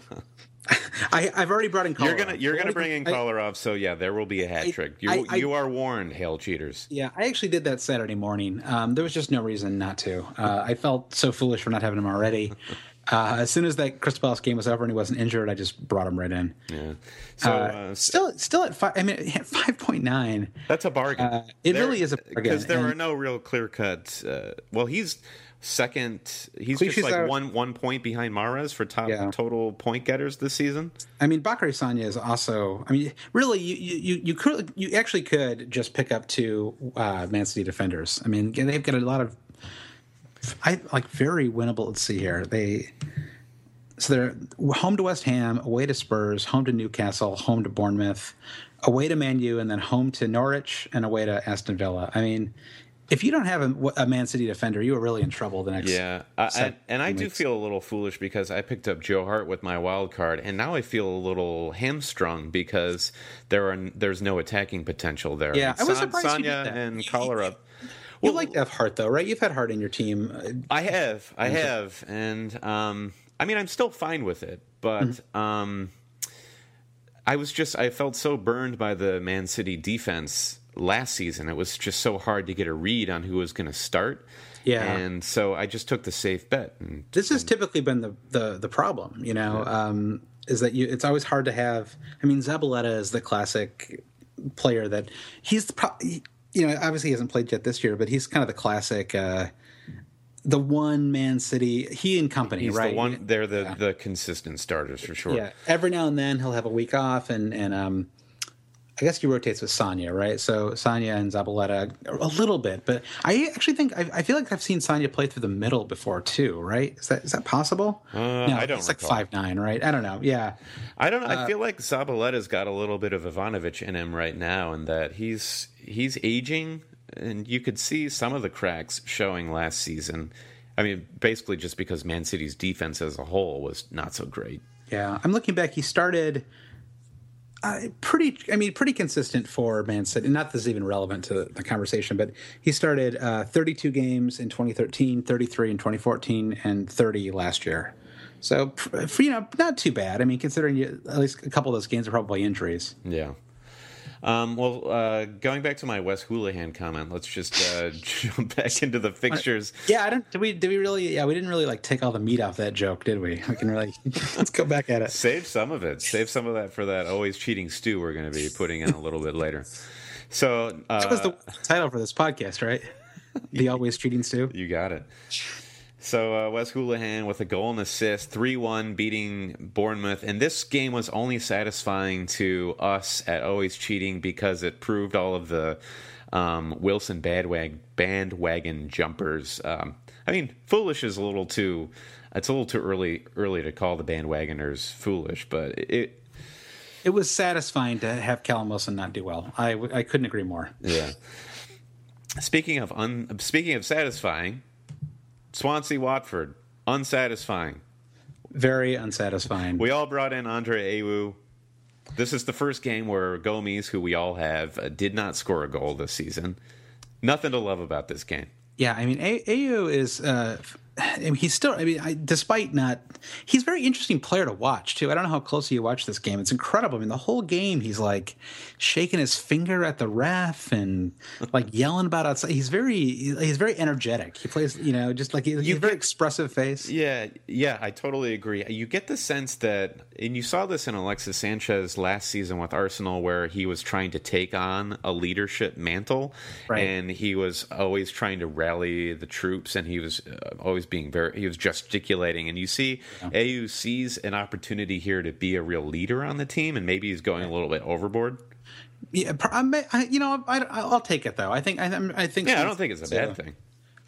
[SPEAKER 2] I, I've already brought in.
[SPEAKER 1] You're gonna you're gonna bring in
[SPEAKER 2] I-
[SPEAKER 1] Kolarov, so yeah, there will be a hat
[SPEAKER 2] I-
[SPEAKER 1] trick. You
[SPEAKER 2] I- I-
[SPEAKER 1] you are warned, hail cheaters.
[SPEAKER 2] Yeah, I actually did that Saturday morning. Um, there was just no reason not to. Uh, I felt so foolish for not having him already. Uh, as soon as that Crystal Palace game was over and he wasn't injured, I just brought him right in.
[SPEAKER 1] Yeah. So
[SPEAKER 2] Uh,
[SPEAKER 1] uh,
[SPEAKER 2] still, still at five. I mean, five point nine.
[SPEAKER 1] that's a bargain.
[SPEAKER 2] uh, it really is a bargain,
[SPEAKER 1] because there
[SPEAKER 2] and-
[SPEAKER 1] are no real clear cuts. Uh, well, he's second. He's
[SPEAKER 2] Clichy's
[SPEAKER 1] just like
[SPEAKER 2] out.
[SPEAKER 1] one one point behind Mahrez for top
[SPEAKER 2] Yeah.
[SPEAKER 1] total point getters this season.
[SPEAKER 2] I mean, Bacary Sagna is also. I mean, really, you you you could you actually could just pick up two uh, Man City defenders. I mean, they've got a lot of, I like very winnable. Let's see here. They so they're home to West Ham, away to Spurs, home to Newcastle, home to Bournemouth, away to Man U, and then home to Norwich and away to Aston Villa. I mean. If you don't have a, a Man City defender, you are really in trouble the next.
[SPEAKER 1] Yeah, I, and, and I do feel a little foolish because I picked up Joe Hart with my wild card, and now I feel a little hamstrung because there are there's no attacking potential there.
[SPEAKER 2] Yeah, I was surprised you did that.
[SPEAKER 1] and Kolarov.
[SPEAKER 2] you like to have Hart, though, right? You've had Hart in your team.
[SPEAKER 1] I have, I have, and um, I mean, I'm still fine with it, but mm-hmm. um, I was just I felt so burned by the Man City defense last season. It was just so hard to get a read on who was going to start.
[SPEAKER 2] Yeah,
[SPEAKER 1] and so I just took the safe bet.
[SPEAKER 2] And, this has and, typically been the, the the problem, you know, yeah. um, is that you it's always hard to have. I mean, Zabaleta is the classic player that he's the pro- you know obviously he hasn't played yet this year, but he's kind of the classic. Uh, the one man city he and company
[SPEAKER 1] He's
[SPEAKER 2] right
[SPEAKER 1] the one they're the yeah. the consistent starters for sure
[SPEAKER 2] yeah every now and then he'll have a week off and and um I guess he rotates with Sagna, right? So Sagna and Zabaleta a little bit, but I actually think I, I, feel like I've seen Sagna play through the middle before too, right? Is that is that possible?
[SPEAKER 1] Uh, no, I don't.
[SPEAKER 2] It's
[SPEAKER 1] recall.
[SPEAKER 2] like five nine, right? I don't know. Yeah,
[SPEAKER 1] I don't know. Uh, I feel like Zabaleta's got a little bit of Ivanovic in him right now, and that he's he's aging, and you could see some of the cracks showing last season. I mean, basically just because Man City's defense as a whole was not so great.
[SPEAKER 2] Yeah, I'm looking back. He started uh, pretty, I mean, pretty consistent for Man City. Not this is even relevant to the conversation, but he started uh, 32 games in 2013, 33 in 2014, and 30 last year. So, for, you know, not too bad. I mean, considering you, at least a couple of those games are probably injuries.
[SPEAKER 1] Yeah. Um, well, uh, going back to my Wes Hoolahan comment, let's just uh, jump back into the fixtures.
[SPEAKER 2] Yeah, I don't. Did we? Did we really? Yeah, we didn't really like take all the meat off that joke, did we? We can really let's go back at it.
[SPEAKER 1] Save some of it. Save some of that for that always cheating stew we're going to be putting in a little bit later. So
[SPEAKER 2] uh, that was the title for this podcast, right? The always cheating stew.
[SPEAKER 1] You got it. So uh, Wes Hoolahan with a goal and assist, three one beating Bournemouth, and this game was only satisfying to us at Always Cheating because it proved all of the um, Wilson bandwagon, bandwagon jumpers. Um, I mean, foolish is a little too. It's a little too early early to call the bandwagoners foolish, but it.
[SPEAKER 2] It was satisfying to have Callum Wilson not do well. I, I couldn't agree more.
[SPEAKER 1] Yeah. Speaking of un, speaking of satisfying, Swansea Watford, unsatisfying.
[SPEAKER 2] Very unsatisfying.
[SPEAKER 1] We all brought in Andre Ayew. This is the first game where Gomis, who we all have, uh, did not score a goal this season. Nothing to love about this game.
[SPEAKER 2] Yeah, I mean, Ayew is uh, I mean, he's still. I mean, I, despite not, he's a very interesting player to watch too. I don't know how closely you watch this game. It's incredible. I mean, the whole game, he's like shaking his finger at the ref and like yelling about outside. He's very, he's very energetic. He plays, you know, just like he's a very expressive face.
[SPEAKER 1] Yeah, yeah, I totally agree. You get the sense that, and you saw this in Alexis Sanchez last season with Arsenal, where he was trying to take on a leadership mantle, right. and he was always trying to rally the troops, and he was uh, always being very he was gesticulating and you see yeah. Ayew sees an opportunity here to be a real leader on the team and maybe he's going a little bit overboard.
[SPEAKER 2] Yeah, I, you know, I, will take it though. I think I, I think
[SPEAKER 1] yeah, I don't think it's a bad thing.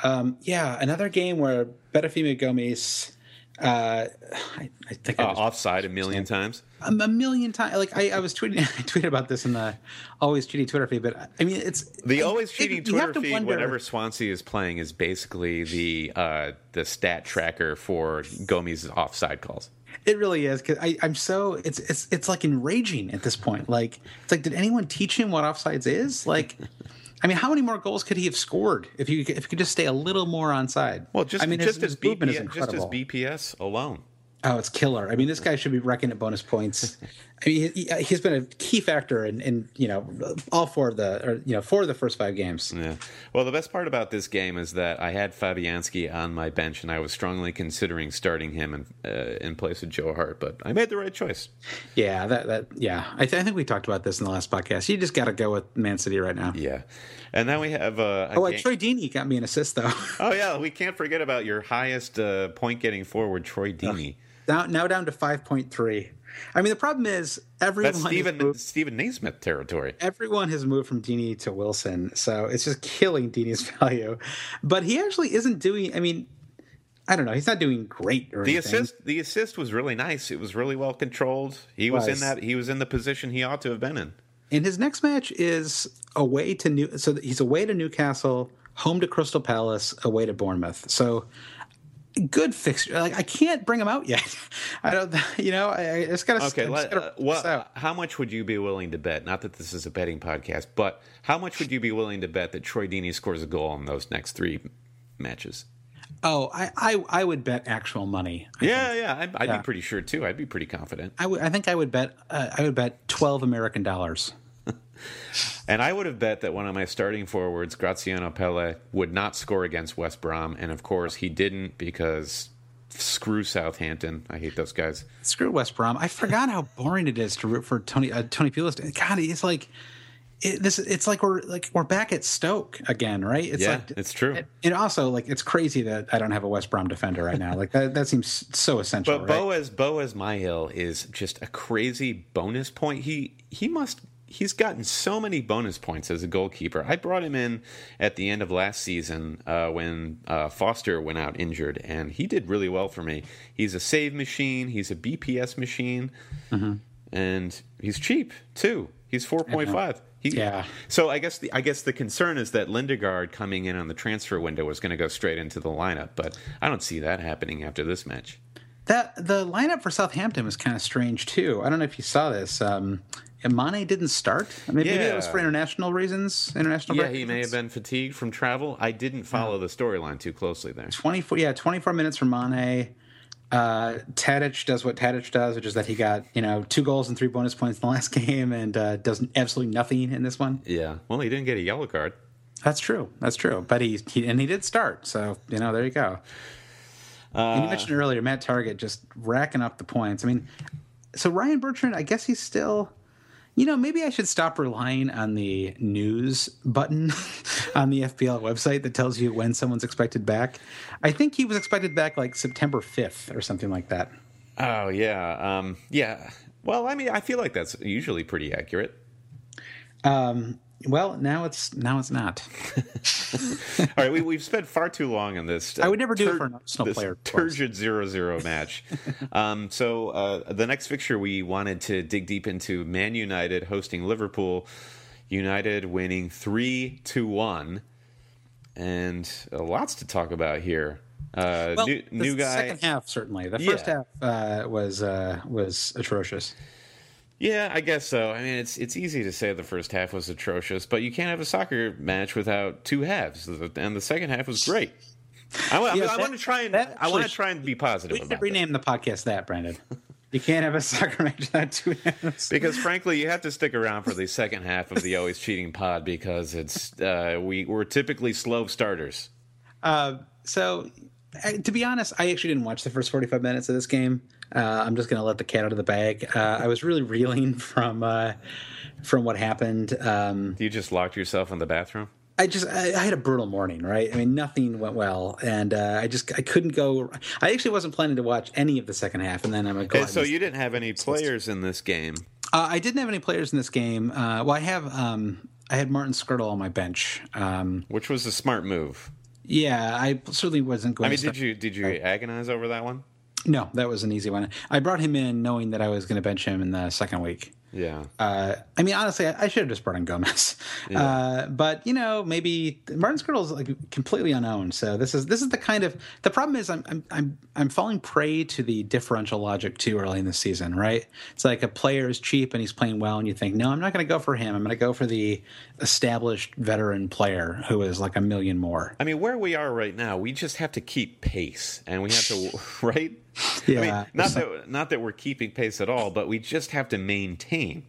[SPEAKER 2] Um, yeah, another game where Berafemi Gomis uh, I, I think
[SPEAKER 1] uh, I offside a million times.
[SPEAKER 2] A, million times. Like I, I, was tweeting, I tweeted about this in the always cheating Twitter feed. But I mean, it's
[SPEAKER 1] the always cheating it, Twitter feed. Wonder, whenever Swansea is playing, is basically the uh, the stat tracker for Gomis' offside calls.
[SPEAKER 2] It really is because I'm so it's it's it's like enraging at this point. Like it's like, did anyone teach him what offsides is? Like. I mean, how many more goals could he have scored if you if you could just stay a little more on side?
[SPEAKER 1] Well, just
[SPEAKER 2] I mean,
[SPEAKER 1] just his, his BPS, just his BPS alone.
[SPEAKER 2] Oh, it's killer. I mean, this guy should be reckoned at bonus points. I mean, he, has been a key factor in, in, you know all four of the or you know four of the first five games.
[SPEAKER 1] Yeah. Well, the best part about this game is that I had Fabianski on my bench, and I was strongly considering starting him in uh, in place of Joe Hart, but I made the right choice.
[SPEAKER 2] Yeah. That that yeah. I, th- I think we talked about this in the last podcast. You just got to go with Man City right now.
[SPEAKER 1] Yeah. And then we have uh,
[SPEAKER 2] oh, game- Troy Deeney got me an assist though.
[SPEAKER 1] oh yeah, we can't forget about your highest uh, point getting forward, Troy Deeney.
[SPEAKER 2] Now, now down to five point three. I mean, the problem is everyone
[SPEAKER 1] That's Steven moved, Steven Naismith territory.
[SPEAKER 2] Everyone has moved from Deeney to Wilson, so it's just killing Deeney's value. But he actually isn't doing. I mean, I don't know. He's not doing great. the
[SPEAKER 1] anything. assist, the assist was really nice. It was really well controlled. He was. was in that. He was in the position he ought to have been in.
[SPEAKER 2] And his next match is away to New. So he's away to Newcastle, home to Crystal Palace, away to Bournemouth. So good fixture. Like I can't bring them out yet. I don't. You know, I, I just gotta.
[SPEAKER 1] Okay.
[SPEAKER 2] Let,
[SPEAKER 1] uh, well, how much would you be willing to bet? Not that this is a betting podcast, but how much would you be willing to bet that Troy Deeney scores a goal in those next three matches?
[SPEAKER 2] Oh, I, I, I would bet actual money.
[SPEAKER 1] I yeah, think. yeah, I'd, I'd yeah. be pretty sure too. I'd be pretty confident.
[SPEAKER 2] I, w- I think I would bet. Uh, I would bet twelve American dollars.
[SPEAKER 1] And I would have bet that one of my starting forwards, Graziano Pelle, would not score against West Brom, and of course he didn't because screw Southampton. I hate those guys.
[SPEAKER 2] Screw West Brom. I forgot how boring it is to root for Tony uh, Tony Pulis. God, it's like it, this. It's like we're like we're back at Stoke again, right? It's
[SPEAKER 1] yeah,
[SPEAKER 2] like,
[SPEAKER 1] it's true.
[SPEAKER 2] And also, like, it's crazy that I don't have a West Brom defender right now. Like that, that seems so essential.
[SPEAKER 1] But
[SPEAKER 2] right?
[SPEAKER 1] Boaz Boaz Myhill is just a crazy bonus point. He he must he's gotten so many bonus points as a goalkeeper. I brought him in at the end of last season uh, when uh, Foster went out injured, and he did really well for me. He's a save machine. He's a BPS machine, mm-hmm. and he's cheap too. He's four point five.
[SPEAKER 2] He, yeah.
[SPEAKER 1] So I guess the I guess the concern is that Lindegaard coming in on the transfer window was going to go straight into the lineup, but I don't see that happening after this match.
[SPEAKER 2] That the lineup for Southampton was kind of strange too. I don't know if you saw this. Um, Mane didn't start. I mean, yeah. maybe it was for international reasons. International.
[SPEAKER 1] Yeah, he may have been fatigued from travel. I didn't follow the storyline too closely there.
[SPEAKER 2] Twenty four. Yeah, twenty four minutes for Mane. Uh, Tadic does what Tadic does, which is that he got you know two goals and three bonus points in the last game, and uh, does absolutely nothing in this one.
[SPEAKER 1] Yeah, well, he didn't get a yellow card.
[SPEAKER 2] That's true. That's true. But he, he and he did start, so you know there you go. Uh, and you mentioned earlier Matt Targett just racking up the points. I mean, so Ryan Bertrand, I guess he's still you know, maybe I should stop relying on the news button on the FPL website that tells you when someone's expected back. I think he was expected back like September 5th or something like that.
[SPEAKER 1] Oh, yeah. Um, yeah. Well, I mean, I feel like that's usually pretty accurate.
[SPEAKER 2] Um, well, now it's now it's not.
[SPEAKER 1] All right, we, we've spent far too long on this.
[SPEAKER 2] Uh, I would never do tur- it for an Arsenal player.
[SPEAKER 1] Turgid zero zero match. um, so uh, the next fixture we wanted to dig deep into: Man United hosting Liverpool. United winning three to one, and uh, lots to talk about here. Uh,
[SPEAKER 2] well,
[SPEAKER 1] new, new guy.
[SPEAKER 2] Second half certainly. The first yeah. half uh, was uh, was atrocious.
[SPEAKER 1] Yeah, I guess so. I mean, it's it's easy to say the first half was atrocious, but you can't have a soccer match without two halves, and the second half was great. I, yeah, I, I want to try and I want to try and be positive.
[SPEAKER 2] We should rename that. the podcast that, Brandon. You can't have a soccer match without two halves.
[SPEAKER 1] Because frankly, you have to stick around for the second half of the Always Cheating Pod because it's uh, we we're typically slow starters.
[SPEAKER 2] Uh, so, to be honest, I actually didn't watch the first forty five minutes of this game. Uh, I'm just going to let the cat out of the bag. Uh, I was really reeling from uh, from what happened. Um,
[SPEAKER 1] you just locked yourself in the bathroom.
[SPEAKER 2] I just I, I, had a brutal morning, right? I mean, nothing went well, and uh, I just I couldn't go. I actually wasn't planning to watch any of the second half, and then I'm
[SPEAKER 1] like, so you didn't have any players in this game.
[SPEAKER 2] Uh, I didn't have any players in this game. Uh, well, I have. Um, I had Martin Skrtel on my bench, um,
[SPEAKER 1] which was a smart move.
[SPEAKER 2] Yeah, I certainly wasn't going. To.
[SPEAKER 1] I mean, did you did you agonize over that one?
[SPEAKER 2] No, that was an easy one. I brought him in knowing that I was going to bench him in the second week.
[SPEAKER 1] Yeah.
[SPEAKER 2] Uh, I mean, honestly, I, I, should have just brought in Gomez. Yeah. Uh, but you know, maybe Martin Skrtel is like completely unknown. So this is this is the kind of the problem is I'm I'm I'm I'm falling prey to the differential logic too early in the season. Right? It's like a player is cheap and he's playing well, and you think, no, I'm not going to go for him. I'm going to go for the established veteran player who is like a million more.
[SPEAKER 1] I mean, where we are right now, we just have to keep pace, and we have to right
[SPEAKER 2] yeah. I
[SPEAKER 1] mean, not that not that we're keeping pace at all, but we just have to maintain.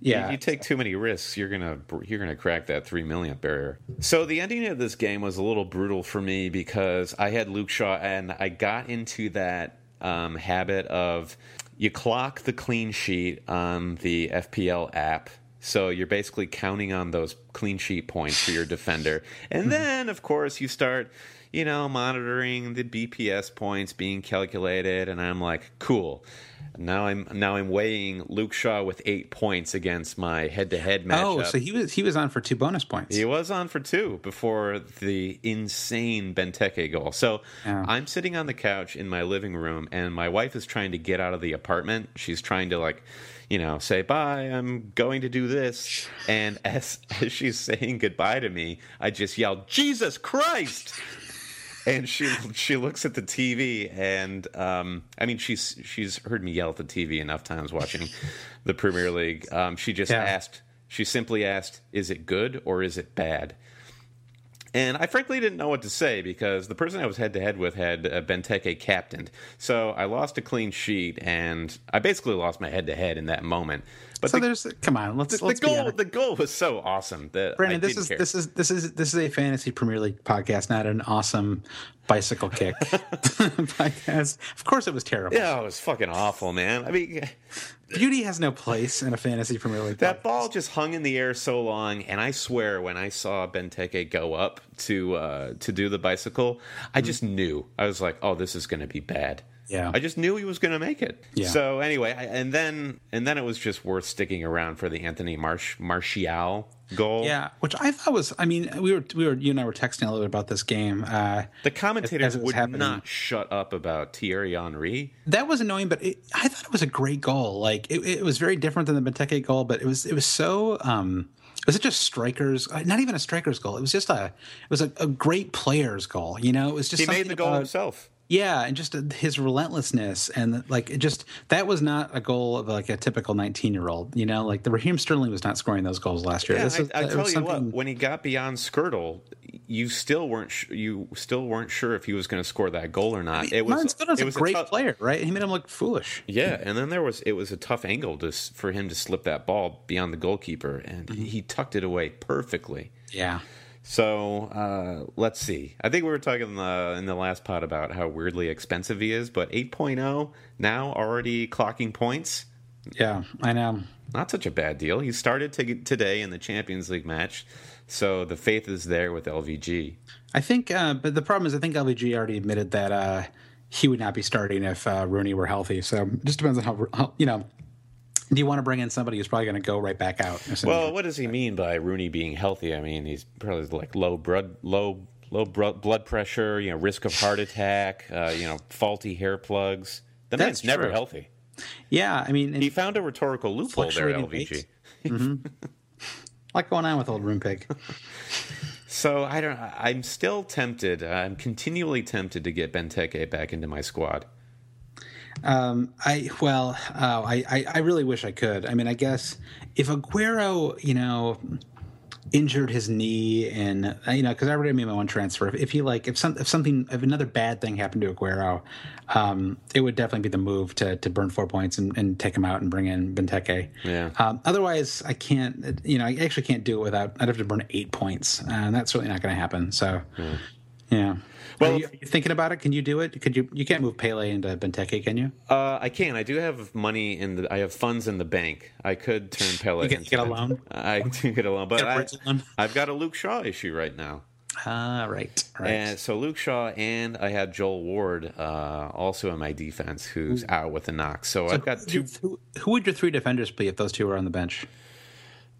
[SPEAKER 2] Yeah,
[SPEAKER 1] you, you, take too many risks, you're gonna you're gonna crack that three million barrier. So the ending of this game was a little brutal for me because I had Luke Shaw, and I got into that um, habit of you clock the clean sheet on the FPL app. So you're basically counting on those clean sheet points for your defender, and then of course you start you know, monitoring the BPS points being calculated, and I'm like, cool. Now I'm now I'm weighing Luke Shaw with eight points against my head-to-head matchup. Oh,
[SPEAKER 2] so he was he was on for two bonus points.
[SPEAKER 1] He was on for two before the insane Benteke goal. So. I'm sitting on the couch in my living room, and my wife is trying to get out of the apartment. She's trying to like you know, say bye. I'm going to do this. And as, as she's saying goodbye to me, I just yelled, Jesus Christ! And she she looks at the TV, and um, I mean, she's she's heard me yell at the TV enough times watching the Premier League. Um, she just
[SPEAKER 2] Yeah.
[SPEAKER 1] asked, she simply asked, "Is it good or is it bad?" And I frankly didn't know what to say because the person I was head to head with had uh, Benteke captained. So I lost a clean sheet, and I basically lost my head to head in that moment. But
[SPEAKER 2] So
[SPEAKER 1] the,
[SPEAKER 2] there's come on, let's
[SPEAKER 1] the, the
[SPEAKER 2] let's be
[SPEAKER 1] goal, the goal was so awesome that
[SPEAKER 2] Brandon, this is
[SPEAKER 1] care.
[SPEAKER 2] this is this is this is a fantasy Premier League podcast, not an awesome bicycle kick podcast. Of course, it was terrible.
[SPEAKER 1] yeah, it was fucking awful, man. I mean,
[SPEAKER 2] Beauty has no place in a fantasy Premier League.
[SPEAKER 1] that
[SPEAKER 2] podcast.
[SPEAKER 1] ball just hung in the air so long, and I swear, when I saw Benteke go up to uh, to do the bicycle, I just knew. I was like, "Oh, this is going to be bad."
[SPEAKER 2] Yeah.
[SPEAKER 1] I just knew he was going to make it.
[SPEAKER 2] Yeah.
[SPEAKER 1] So anyway, I, and then and then it was just worth sticking around for the Anthony Marsh Martial goal.
[SPEAKER 2] Yeah, which I thought was. I mean, we were we were you and I were texting a little bit about this game. Uh,
[SPEAKER 1] The commentators would
[SPEAKER 2] happening.
[SPEAKER 1] not shut up about Thierry Henry.
[SPEAKER 2] that was annoying, but it, I thought it was a great goal. Like it, it was very different than the Benteke goal, but it was it was so. um was it just strikers, uh, not even a strikers goal. It was just a, it was a, a great player's goal. You know, it was just
[SPEAKER 1] He made the goal
[SPEAKER 2] about-
[SPEAKER 1] himself.
[SPEAKER 2] Yeah, and just uh, his relentlessness and like it just that was not a goal of like a typical 19 year old. You know, like the Raheem Sterling was not scoring those goals last year.
[SPEAKER 1] Yeah,
[SPEAKER 2] This
[SPEAKER 1] I,
[SPEAKER 2] is-
[SPEAKER 1] I tell
[SPEAKER 2] was
[SPEAKER 1] you what, when he got beyond Skrtel, you still weren't sh- you still weren't sure if he was going to score that goal or not. it was
[SPEAKER 2] Martin Skutter's
[SPEAKER 1] it
[SPEAKER 2] a
[SPEAKER 1] was
[SPEAKER 2] great
[SPEAKER 1] tough-
[SPEAKER 2] player, right? He made him look foolish.
[SPEAKER 1] Yeah, and then there was it was a tough angle to for him to slip that ball beyond the goalkeeper, and
[SPEAKER 2] Mm-hmm.
[SPEAKER 1] he tucked it away perfectly.
[SPEAKER 2] Yeah.
[SPEAKER 1] So uh, let's see. I think we were talking in the, in the last pod about how weirdly expensive he is, but 8.0 now already clocking points.
[SPEAKER 2] Yeah, I know.
[SPEAKER 1] Not such a bad deal. He started to, today in the Champions League match, so the faith is there with LVG.
[SPEAKER 2] I think, uh, but the problem is, I think LVG already admitted that uh, he would not be starting if uh, Rooney were healthy. So it just depends on how, how you know. Do you want to bring in somebody who's probably going to go right back out?
[SPEAKER 1] Well, what does he mean by Rooney being healthy? I mean, he's probably like low blood, low low blood pressure, you know, risk of heart attack, uh, you know, faulty hair plugs. The
[SPEAKER 2] That's
[SPEAKER 1] man's never healthy.
[SPEAKER 2] yeah, I mean,
[SPEAKER 1] He found a rhetorical loophole there, LVG.
[SPEAKER 2] a lot going on with old Room Pig.
[SPEAKER 1] So I don't. I'm still tempted. I'm continually tempted to get Benteke back into my squad.
[SPEAKER 2] Um, I well, oh, I, I I really wish I could. I mean, I guess if Aguero, you know, injured his knee and uh, you know, because I already made my one transfer. If, if he like, if some if something if another bad thing happened to Aguero, um, it would definitely be the move to to burn four points and, and take him out and bring in Benteke.
[SPEAKER 1] Yeah.
[SPEAKER 2] Um, otherwise, I can't. You know, I actually can't do it without. I'd have to burn eight points, uh, and that's really not going to happen. So, yeah.
[SPEAKER 1] Well,
[SPEAKER 2] Well, are you, you thinking about it? Can you do it? Could you? You can't move Pelle into Benteke, can you?
[SPEAKER 1] Uh, I can. I do have money in the. I have funds in the bank. I could turn Pelle.
[SPEAKER 2] You get-
[SPEAKER 1] into
[SPEAKER 2] get a loan?
[SPEAKER 1] I do get a loan, but I? I've got a Luke Shaw issue right now.
[SPEAKER 2] Ah, right, right.
[SPEAKER 1] And so Luke Shaw and I had Joel Ward uh, also in my defense, who's out with a knock. So, I've got two.
[SPEAKER 2] Who, who would your three defenders be if those two were on the bench?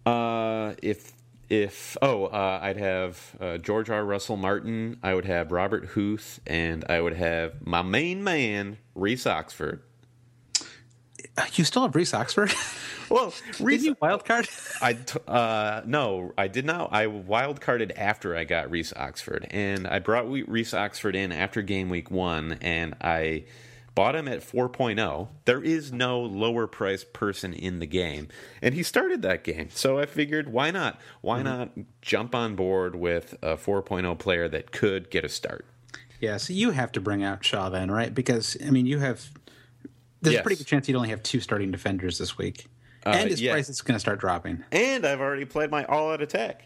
[SPEAKER 1] Uh, if if oh, uh, I'd have uh, George R. Russell Martin. I would have Robert Huth, and I would have my main man Reece Oxford.
[SPEAKER 2] You still have Reece Oxford?
[SPEAKER 1] Well,
[SPEAKER 2] Did
[SPEAKER 1] Reese.
[SPEAKER 2] you wild card?
[SPEAKER 1] I t- uh, no, I did not. I wild carded after I got Reece Oxford, and I brought Reece Oxford in after game week one, and I bought him at 4.0. There is no lower price person in the game, and he started that game. So I figured, why not? Why mm-hmm. not jump on board with a 4.0 player that could get a start?
[SPEAKER 2] yeah, so you have to bring out Shaw then, right? Because I mean, you have. There's a pretty good chance you'd only have two starting defenders this week, uh, and his
[SPEAKER 1] yeah.
[SPEAKER 2] price is going to start dropping.
[SPEAKER 1] And I've already played my all-out attack.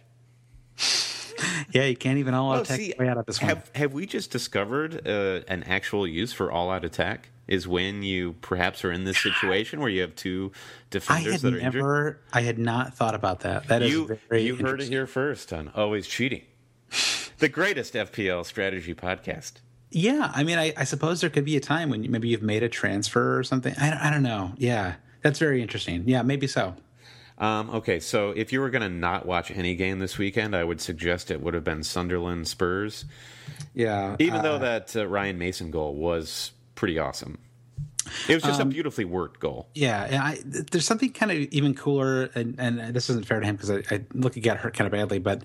[SPEAKER 2] Yeah, you can't even all
[SPEAKER 1] Oh,
[SPEAKER 2] out tech
[SPEAKER 1] see,
[SPEAKER 2] way out of this one.
[SPEAKER 1] have have we just discovered uh, an actual use for all-out attack? Is when you perhaps are in this situation where you have two defenders that are injured.
[SPEAKER 2] never, I had not thought about that. That is
[SPEAKER 1] You
[SPEAKER 2] very
[SPEAKER 1] you heard it here first on Always Cheating, the greatest FPL strategy podcast.
[SPEAKER 2] Yeah, I mean, I, I suppose there could be a time when maybe you've made a transfer or something. I, I don't know. Yeah, that's very interesting. Yeah, maybe so.
[SPEAKER 1] Um, okay, so if you were going to not watch any game this weekend, I would suggest it would have been Sunderland Spurs,
[SPEAKER 2] Yeah,
[SPEAKER 1] even
[SPEAKER 2] uh,
[SPEAKER 1] though that uh, Ryan Mason goal was pretty awesome. It was just um, a beautifully worked goal.
[SPEAKER 2] Yeah, and I, there's something kind of even cooler, and, and this isn't fair to him because I, I look he got hurt kind of badly, but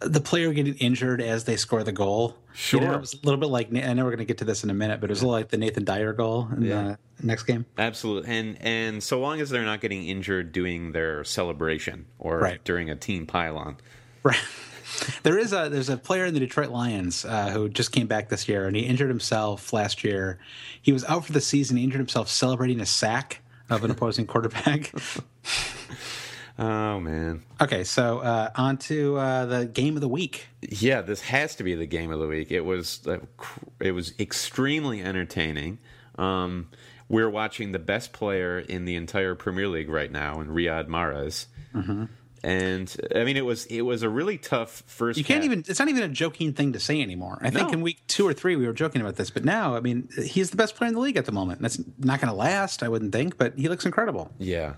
[SPEAKER 2] the player getting injured as they score the goal.
[SPEAKER 1] Sure,
[SPEAKER 2] you know, it was a little bit like I know we're going to get to this in a minute, but it was a little like the Nathan Dyer goal in yeah. the next game.
[SPEAKER 1] Absolutely, and and so long as they're not getting injured doing their celebration or right. during a team pylon,
[SPEAKER 2] right. There is a there's a player in the Detroit Lions uh, who just came back this year, and he injured himself last year. He was out for the season. He injured himself celebrating a sack of an opposing quarterback.
[SPEAKER 1] oh man.
[SPEAKER 2] Okay, so uh, on to uh, the game of the week.
[SPEAKER 1] Yeah, this has to be the game of the week. It was uh, it was extremely entertaining. Um, we're watching the best player in the entire Premier League right now, in Riyad Mahrez. Mm-hmm and I mean it was it was a really tough first.
[SPEAKER 2] You can't half. even. It's not even a joking thing to say anymore. I think in week two or three we were joking about this, but now I mean he's the best player in the league at the moment. That's not going to last, I wouldn't think, but he looks incredible.
[SPEAKER 1] Yeah.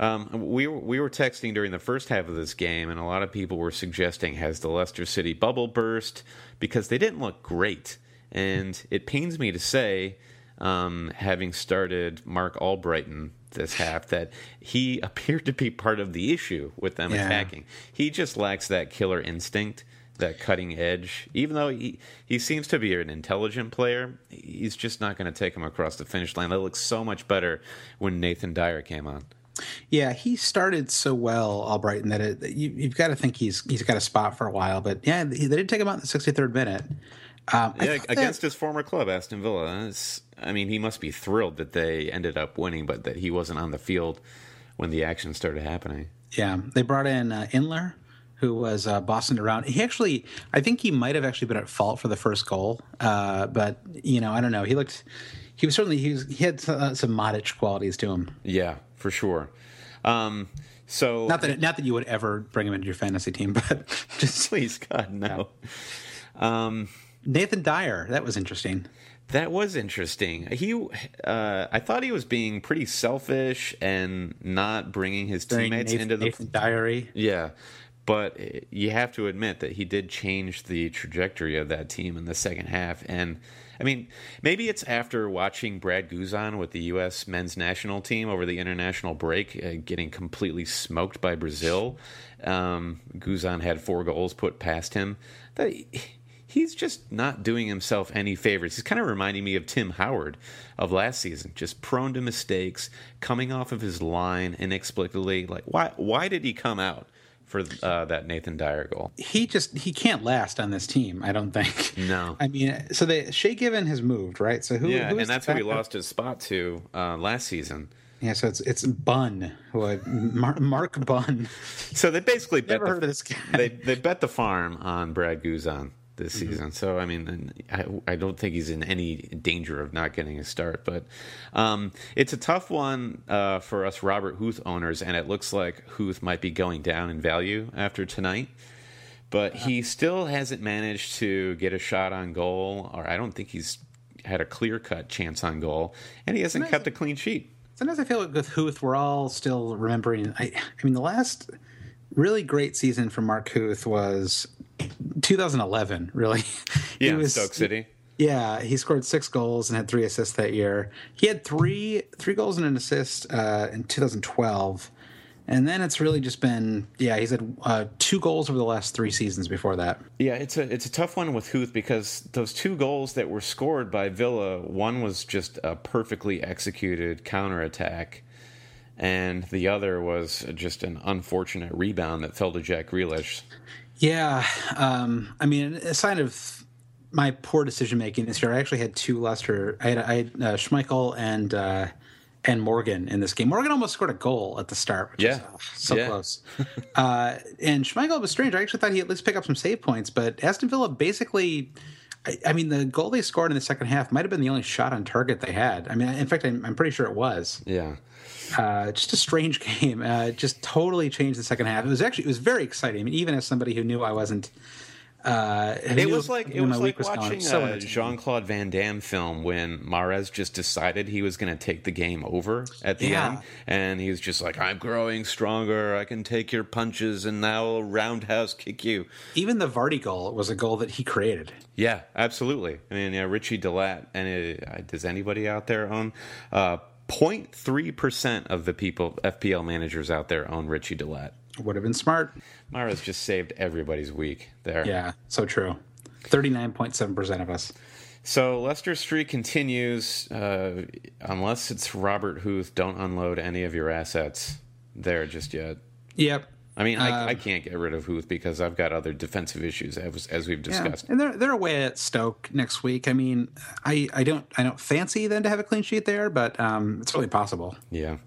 [SPEAKER 1] Um, we we were texting during the first half of this game, and a lot of people were suggesting has the Leicester City bubble burst because they didn't look great, and it pains me to say, um, having started Marc Albrighton this half that he appeared to be part of the issue with them yeah. attacking. He just lacks that killer instinct, that cutting edge. Even though he, he seems to be an intelligent player, he's just not going to take him across the finish line. That looks so much better when Nathan Dyer came on.
[SPEAKER 2] Yeah, he started so well, Albrighton, that it, you, have got to think he's he's got a spot for a while. But yeah, they did take him out in the 63rd minute.
[SPEAKER 1] Um, yeah, against that, his former club, Aston Villa. It's, I mean, he must be thrilled that they ended up winning, but that he wasn't on the field when the action started happening.
[SPEAKER 2] Yeah, they brought in uh, Inler, who was uh, bossing around. He actually, I think he might have actually been at fault for the first goal, uh, but you know, I don't know. He looked, he was certainly he was he had uh, some qualities to him.
[SPEAKER 1] Yeah, for sure. Um, so
[SPEAKER 2] not that not that you would ever bring him into your fantasy team, but
[SPEAKER 1] just please God no.
[SPEAKER 2] Yeah. Um, Nathan Dyer, that was interesting.
[SPEAKER 1] That was interesting. He, uh, I thought he was being pretty selfish and not bringing his During teammates
[SPEAKER 2] Nathan,
[SPEAKER 1] into the
[SPEAKER 2] Nathan Diary.
[SPEAKER 1] Yeah, but you have to admit that he did change the trajectory of that team in the second half. And I mean, maybe it's after watching Brad Guzan with the U.S. men's national team over the international break, uh, getting completely smoked by Brazil. Um, Guzan had four goals put past him. That he's just not doing himself any favors. He's kind of reminding me of Tim Howard of last season, just prone to mistakes, coming off of his line inexplicably. Like, why? Why did he come out? For uh, that Nathan Dyer goal,
[SPEAKER 2] he just he can't last on this team. I don't think.
[SPEAKER 1] No,
[SPEAKER 2] I mean, so they Shay Given has moved, right? So who?
[SPEAKER 1] Yeah, who and that's who he lost his spot to uh, last season.
[SPEAKER 2] Yeah, so it's it's Bunn, who Mark, Mark Bunn.
[SPEAKER 1] So they basically bet
[SPEAKER 2] never
[SPEAKER 1] the,
[SPEAKER 2] heard of this guy.
[SPEAKER 1] They they bet the farm on Brad Guzan this mm-hmm. season. So I mean, I, I, don't think he's in any danger of not getting a start. But um, it's a tough one uh, for us Robert Huth owners, and it looks like Huth might be going down in value after tonight. But he still hasn't managed to get a shot on goal, or I don't think he's had a clear cut chance on goal, and he hasn't kept a clean sheet.
[SPEAKER 2] Sometimes I feel like with Huth, we're all still remembering. I, I mean, the last really great season for Mark Huth was 2011, really.
[SPEAKER 1] Yeah, was, Stoke City.
[SPEAKER 2] Yeah, he scored six goals and had three assists that year. He had three three goals and an assist uh, in 2012, and then it's really just been yeah. He's had uh, two goals over the last three seasons before that.
[SPEAKER 1] Yeah, it's a it's a tough one with Huth because those two goals that were scored by Villa, one was just a perfectly executed counterattack and the other was just an unfortunate rebound that fell to Jack Grealish.
[SPEAKER 2] Yeah, um, I mean, a sign of my poor decision making this year. I actually had two Leicester. I had, I had uh, Schmeichel and uh, and Morgan in this game. Morgan almost scored a goal at the start, which
[SPEAKER 1] yeah.
[SPEAKER 2] is oh, so yeah. close. uh, and Schmeichel was strange. I actually thought he'd at least pick up some save points, but Aston Villa basically. I, I, mean, the goal they scored in the second half might have been the only shot on target they had. I mean, in fact, I'm, I'm pretty sure it was.
[SPEAKER 1] Yeah.
[SPEAKER 2] Uh, just a strange game. Uh, just totally changed the second half. It was actually it was very exciting. I mean, even as somebody who knew I wasn't Uh,
[SPEAKER 1] it was like it was like was watching so a Jean Claude Van Damme film when Mahrez just decided he was going to take the game over at the yeah. end, and he was just like, "I'm growing stronger. I can take your punches, and now I'll roundhouse kick you."
[SPEAKER 2] Even the Vardy goal was a goal that he created.
[SPEAKER 1] Yeah, absolutely. I mean, yeah, Ritchie De Laet, and it, uh, does anybody out there own? Uh, 0.3% of the people, FPL managers out there, own Ritchie De Laet.
[SPEAKER 2] Would have been smart.
[SPEAKER 1] Mahrez just saved everybody's week there.
[SPEAKER 2] Yeah, so true. 39.7% of us.
[SPEAKER 1] So Leicester streak continues. Uh, unless it's Robert Huth, don't unload any of your assets there just yet.
[SPEAKER 2] Yep.
[SPEAKER 1] I mean, I, I, um, can't get rid of Huth because I've got other defensive issues as, as we've discussed.
[SPEAKER 2] Yeah. And they're they're away at Stoke next week. I mean, I, I don't I don't fancy them to have a clean sheet there, but um, it's really possible.
[SPEAKER 1] Yeah.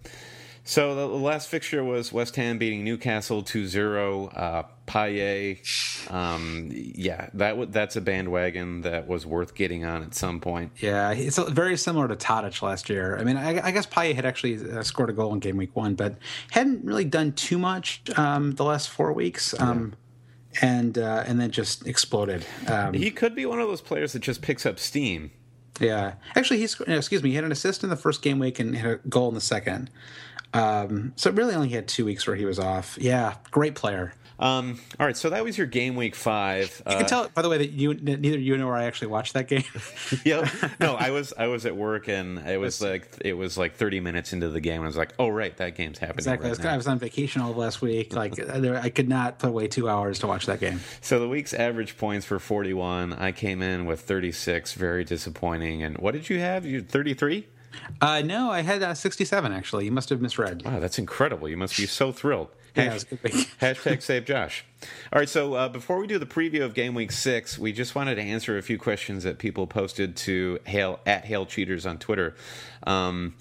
[SPEAKER 1] So the last fixture was West Ham beating Newcastle 2-0. Uh, Payet, um, yeah, that w- that's a bandwagon that was worth getting on at some point.
[SPEAKER 2] Yeah, it's very similar to Tadic last year. I mean, I, I guess Payet had actually uh, scored a goal in game week one, but hadn't really done too much um, the last four weeks. Um, yeah. And uh, and then just exploded. Um,
[SPEAKER 1] he could be one of those players that just picks up steam.
[SPEAKER 2] Yeah, actually, he's excuse me. He had an assist in the first game week and had a goal in the second. Um, so really only had two weeks where he was off. Yeah, great player.
[SPEAKER 1] Um, all right, so that was your game week five.
[SPEAKER 2] You uh, can tell, by the way, that you neither you nor I actually watched that game.
[SPEAKER 1] yep. no, I was I was at work and it was like it was like thirty minutes into the game. and I was like, oh right, that game's happening.
[SPEAKER 2] Exactly.
[SPEAKER 1] Right
[SPEAKER 2] I, was, I, was, on vacation all of last week. Like I could not put away two hours to watch that game.
[SPEAKER 1] So the week's average points for forty one. I came in with thirty six. Very disappointing. And what did you have? You thirty three.
[SPEAKER 2] Uh, no, I had uh, 67 actually. You must have misread.
[SPEAKER 1] Wow, that's incredible. You must be so thrilled. Hash, yeah, hashtag save Josh. All right, so uh, before we do the preview of Game Week Six, we just wanted to answer a few questions that people posted to Hail at Hail Cheaters on Twitter. Um,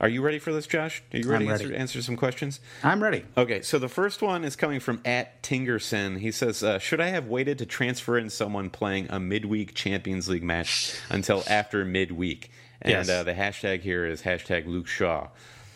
[SPEAKER 1] are you ready for this, Josh? Are you ready, ready. To answer, answer, some questions?
[SPEAKER 2] I'm ready.
[SPEAKER 1] Okay, so the first one is coming from at Tingerson. He says, uh, "Should I have waited to transfer in someone playing a midweek Champions League match until after midweek?" And yes. uh, the hashtag here is hashtag Luke Shaw.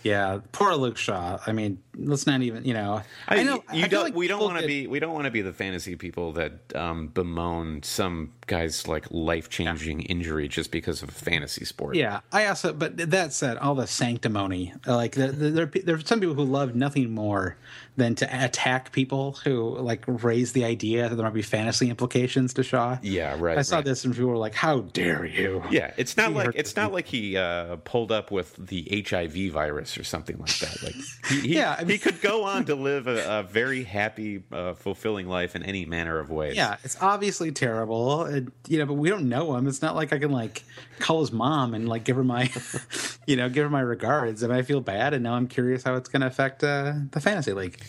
[SPEAKER 2] Yeah, poor Luke Shaw. I mean, let's not even. You know, I, I know
[SPEAKER 1] you I don't. Like we don't want to be. We don't want to be the fantasy people that um, bemoan some guy's like life changing yeah. injury just because of a fantasy sport.
[SPEAKER 2] Yeah, I also. But that said, all the sanctimony. Like there, there, there are some people who love nothing more than to attack people who like raise the idea that there might be fantasy implications to Shaw.
[SPEAKER 1] Yeah, right.
[SPEAKER 2] I saw
[SPEAKER 1] right.
[SPEAKER 2] this and people were like, "How dare you?"
[SPEAKER 1] Yeah, it's not he like it's not like he uh, pulled up with the HIV virus or something like that. Like, he, he yeah, I mean, he could go on to live a, a very happy, uh, fulfilling life in any manner of ways.
[SPEAKER 2] Yeah, it's obviously terrible, and, you know, but we don't know him. It's not like I can like call his mom and like give her my, you know, give her my regards. And I feel bad, and now I'm curious how it's going to affect uh, the fantasy league.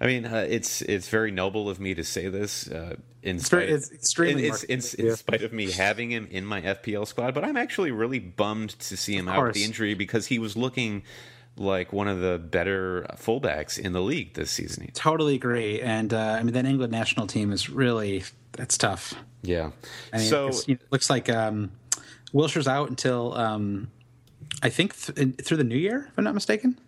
[SPEAKER 1] I mean, uh, it's it's very noble of me to say this. Uh, in spite,
[SPEAKER 2] it's extremely
[SPEAKER 1] it's, it's, in spite of me having him in my FPL squad, but I'm actually really bummed to see him out with the injury because he was looking like one of the better fullbacks in the league this season.
[SPEAKER 2] Totally agree, and uh, I mean that England national team is really that's tough.
[SPEAKER 1] Yeah,
[SPEAKER 2] I mean, so it looks like um, Wilshere's out until um, I think th- through the new year, if I'm not mistaken.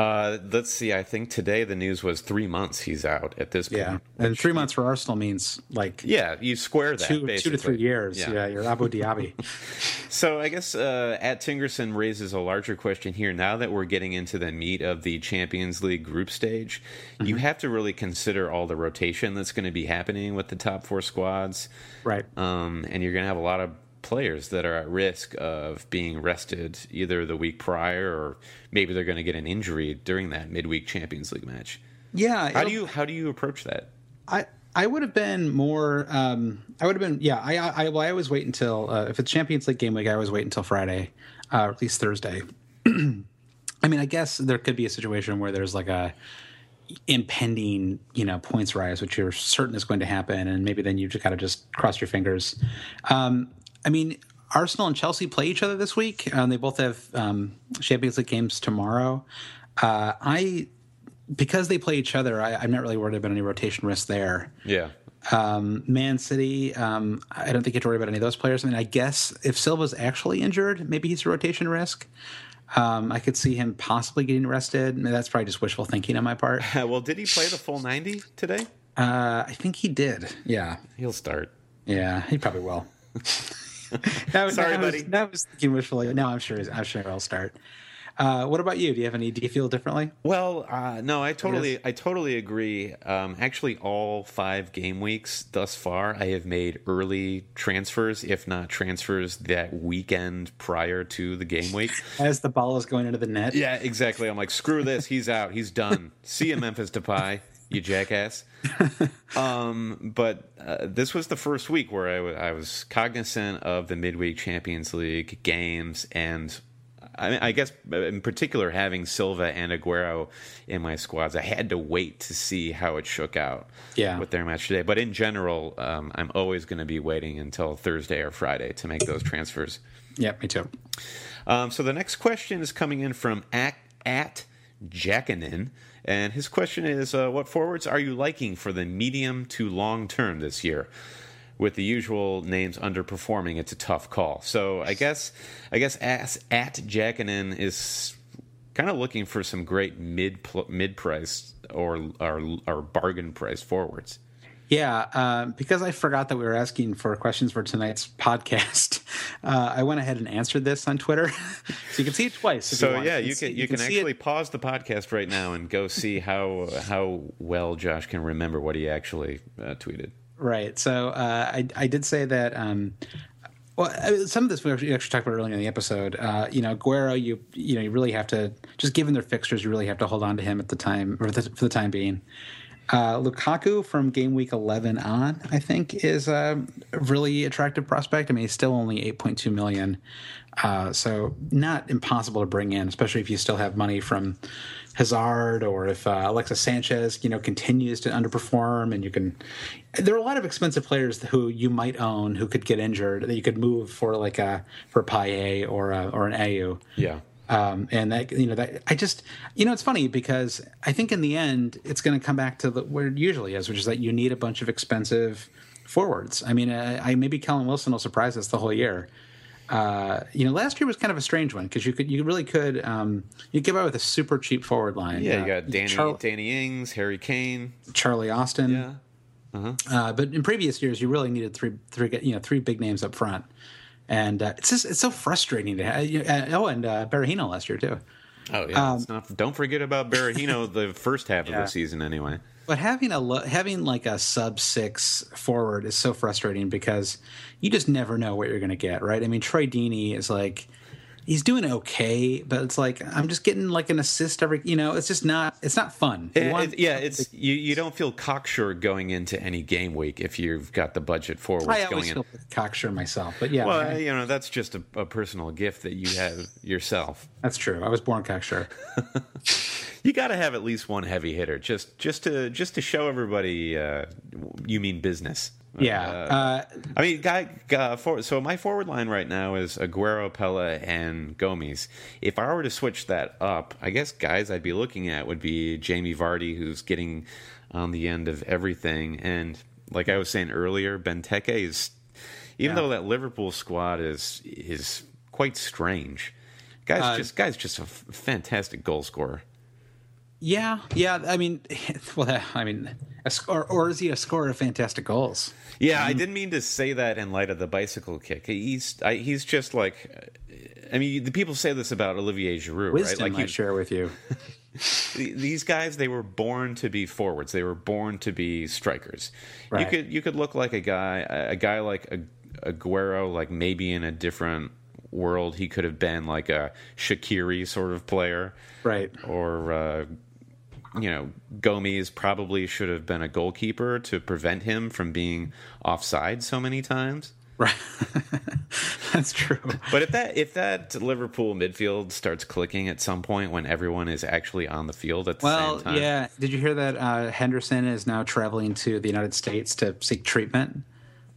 [SPEAKER 1] Uh, let's see. I think today the news was three months he's out at this point.
[SPEAKER 2] Yeah, and three months for Arsenal means like
[SPEAKER 1] yeah, you square that
[SPEAKER 2] two, two to three years. Yeah, yeah you're Abu Dhabi.
[SPEAKER 1] so I guess uh, at Tingerson raises a larger question here. Now that we're getting into the meat of the Champions League group stage, mm-hmm. you have to really consider all the rotation that's going to be happening with the top four squads,
[SPEAKER 2] right?
[SPEAKER 1] Um, and you're going to have a lot of players that are at risk of being rested either the week prior or maybe they're going to get an injury during that midweek Champions League match.
[SPEAKER 2] Yeah.
[SPEAKER 1] How do you how do you approach that?
[SPEAKER 2] I I would have been more. Um, I would have been. Yeah. I I, well, I always wait until uh, if it's Champions League game week. I always wait until Friday, uh, or at least Thursday. I mean, I guess there could be a situation where there's like a impending, you know, points rise, which you're certain is going to happen, and maybe then you just got to just cross your fingers. Um, I mean, Arsenal and Chelsea play each other this week. Um, they both have um, Champions League games tomorrow. Uh, I because they play each other, I, am not really worried about any rotation risk there.
[SPEAKER 1] Yeah.
[SPEAKER 2] Um, Man City, um, I don't think you have to worry about any of those players. I mean, I guess if Silva's actually injured, maybe he's a rotation risk. Um, I could see him possibly getting rested. that's probably just wishful thinking on my part.
[SPEAKER 1] well, did he play the full 90 today?
[SPEAKER 2] Uh, I think he did. Yeah,
[SPEAKER 1] He'll start.
[SPEAKER 2] yeah, he probably will. that was,
[SPEAKER 1] Sorry,
[SPEAKER 2] that was,
[SPEAKER 1] buddy.
[SPEAKER 2] That was thinking wishfully. No, I'm sure. I'm sure he'll start. Uh, what about you? Do you have any? Do you feel differently?
[SPEAKER 1] Well, uh, no, I totally, I totally agree. Um, actually, all five game weeks thus far, I have made early transfers, if not transfers that weekend prior to the game week.
[SPEAKER 2] As the ball is going into the net.
[SPEAKER 1] Yeah, exactly. I'm like, screw this. He's out. He's done. See you, Memphis Depay, you jackass. Um, but uh, this was the first week where I, w- I was cognizant of the midweek Champions League games, and I, I guess in particular having Silva and Aguero in my squads, I had to wait to see how it shook out
[SPEAKER 2] Yeah.
[SPEAKER 1] with their match today. But in general, um, I'm always going to be waiting until Thursday or Friday to make those transfers.
[SPEAKER 2] Yeah, me too.
[SPEAKER 1] Um, so the next question is coming in from at, at Jackanin, and his question is, uh, "What forwards are you liking for the medium to long term this year?" With the usual names underperforming, it's a tough call. So I guess, I guess as, at Jackanin is kind of looking for some great mid mid price or, or or bargain price forwards.
[SPEAKER 2] Yeah, uh, because I forgot that we were asking for questions for tonight's podcast. Uh, I went ahead and answered this on Twitter, so you can see it twice.
[SPEAKER 1] So
[SPEAKER 2] want.
[SPEAKER 1] yeah, you can you can
[SPEAKER 2] see it-
[SPEAKER 1] actually pause the podcast right now and go see how how well Josh can remember what he actually uh, tweeted.
[SPEAKER 2] Right. So uh, I I did say that. Um, well, some of this we actually talked about earlier in the episode. Uh, you know, Guerrero, you you know, you really have to just given their fixtures, you really have to hold on to him at the time or the, for the time being. Uh, Lukaku from game week 11 on, I think, is a really attractive prospect. I mean, he's still only 8.2 million, uh, so not impossible to bring in, especially if you still have money from Hazard or if uh, Alexis Sanchez, you know, continues to underperform, and you can. There are a lot of expensive players who you might own who could get injured that you could move for like a for a Payet or a, or an Ayew.
[SPEAKER 1] Yeah.
[SPEAKER 2] Um, and that you know that I just you know it's funny because I think in the end it's going to come back to the, where it usually is, which is that you need a bunch of expensive forwards. I mean, uh, I maybe Callum Wilson will surprise us the whole year. Uh, you know, last year was kind of a strange one because you could you really could um, you get by with a super cheap forward line.
[SPEAKER 1] Yeah,
[SPEAKER 2] Uh,
[SPEAKER 1] you got Danny
[SPEAKER 2] Char-
[SPEAKER 1] Danny Ings, Harry Kane.
[SPEAKER 2] Charlie Austin.
[SPEAKER 1] Yeah.
[SPEAKER 2] Uh, but in previous years, you really needed three, three, you know, three big names up front, and uh, it's just it's so frustrating to have. you- uh, Oh, and uh, Berahino last year too.
[SPEAKER 1] Oh yeah. it's not, don't forget about Berahino the first half of the season anyway.
[SPEAKER 2] But having a having like a sub six forward is so frustrating because you just never know what you're going to get, right? I mean, Troy Deeney is like he's doing okay, but it's like I'm just getting like an assist every, you know, it's just not it's not fun.
[SPEAKER 1] It-
[SPEAKER 2] want-
[SPEAKER 1] it- yeah, it's you, you don't feel cocksure going into any game week if you've got the budget forwards
[SPEAKER 2] I
[SPEAKER 1] going
[SPEAKER 2] always
[SPEAKER 1] in.
[SPEAKER 2] feel cocksure myself, but yeah,
[SPEAKER 1] Well,
[SPEAKER 2] I-
[SPEAKER 1] you know that's just a, a personal gift that you have yourself.
[SPEAKER 2] that's true. I was born cocksure.
[SPEAKER 1] You got to have at least one heavy hitter, just just to just to show everybody uh, you mean business.
[SPEAKER 2] Yeah.
[SPEAKER 1] Uh,
[SPEAKER 2] Uh,
[SPEAKER 1] I mean, guy, guy for, so my forward line right now is Aguero, Pelle, and Gomis. If I were to switch that up, I guess guys I'd be looking at would be Jamie Vardy, who's getting on the end of everything, and like I was saying earlier, Benteke is, even
[SPEAKER 2] Yeah.
[SPEAKER 1] though that Liverpool squad is is quite strange. Guys,
[SPEAKER 2] Uh,
[SPEAKER 1] just guys, just a f- fantastic goal scorer.
[SPEAKER 2] yeah, yeah. I mean, well, I mean, score, or is he a scorer of fantastic goals?
[SPEAKER 1] Yeah, I didn't mean to say that in light of the bicycle kick. He's I, he's just like, I mean, the people say this about Olivier Giroud,
[SPEAKER 2] Wisdom
[SPEAKER 1] right? Like
[SPEAKER 2] I
[SPEAKER 1] you,
[SPEAKER 2] share with you.
[SPEAKER 1] these guys, they were born to be forwards. They were born to be strikers. You could you could look like a guy, a guy like a, Aguero, like maybe in a different world, he could have been like a Shaqiri sort of player,
[SPEAKER 2] Right.
[SPEAKER 1] or uh, you know, Gomis probably should have been a goalkeeper to prevent him from being offside so many times.
[SPEAKER 2] Right. That's true.
[SPEAKER 1] But if that if that Liverpool midfield starts clicking at some point when everyone is actually on the field at the
[SPEAKER 2] Well,
[SPEAKER 1] same time,
[SPEAKER 2] yeah. Did you hear that uh, Henderson is now traveling to the United States to seek treatment?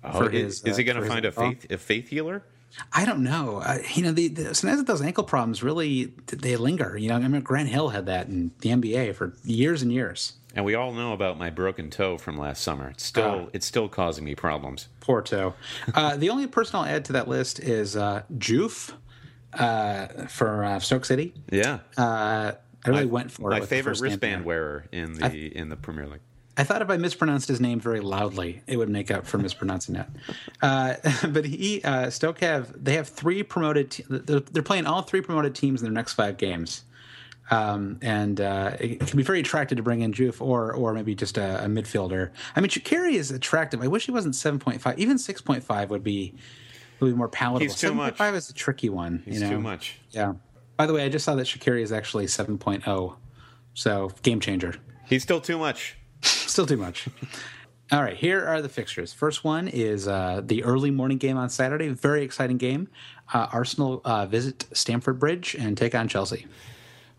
[SPEAKER 1] oh,
[SPEAKER 2] for
[SPEAKER 1] is,
[SPEAKER 2] his,
[SPEAKER 1] is he
[SPEAKER 2] uh,
[SPEAKER 1] going to find a
[SPEAKER 2] his
[SPEAKER 1] faith a faith healer?
[SPEAKER 2] I don't know. Uh, you know, the, the sometimes those ankle problems really they linger. You know, I remember Grant Hill had that in the NBA for years and years.
[SPEAKER 1] And we all know about my broken toe from last summer. It's still
[SPEAKER 2] Ah.
[SPEAKER 1] it's still causing me problems.
[SPEAKER 2] Poor toe. Uh, the only person I'll add to that list is uh, Joof uh, for uh, Stoke City.
[SPEAKER 1] Yeah,
[SPEAKER 2] Uh, I really went for it.
[SPEAKER 1] my favorite wristband wearer in the in the Premier League.
[SPEAKER 2] I thought if I mispronounced his name very loudly, it would make up for mispronouncing it. Uh, but he uh, Stoke have they have three promoted. Te- they're, they're, playing all three promoted teams in their next five games, um, and uh, it, can be very attractive to bring in Juve or or maybe just a, a midfielder. I mean, Shaqiri is attractive. I wish he wasn't seven point five. Even six point five would be would be more palatable.
[SPEAKER 1] He's too much.
[SPEAKER 2] Five is a tricky one.
[SPEAKER 1] He's
[SPEAKER 2] you know?
[SPEAKER 1] too much.
[SPEAKER 2] Yeah. By the way, I just saw that Shaqiri is actually 7.0, so game changer.
[SPEAKER 1] He's still too much.
[SPEAKER 2] Still too much. All right, here are the fixtures. First one is uh, the early morning game on Saturday. Very exciting game. Uh, Arsenal uh, visit Stamford Bridge and take on Chelsea.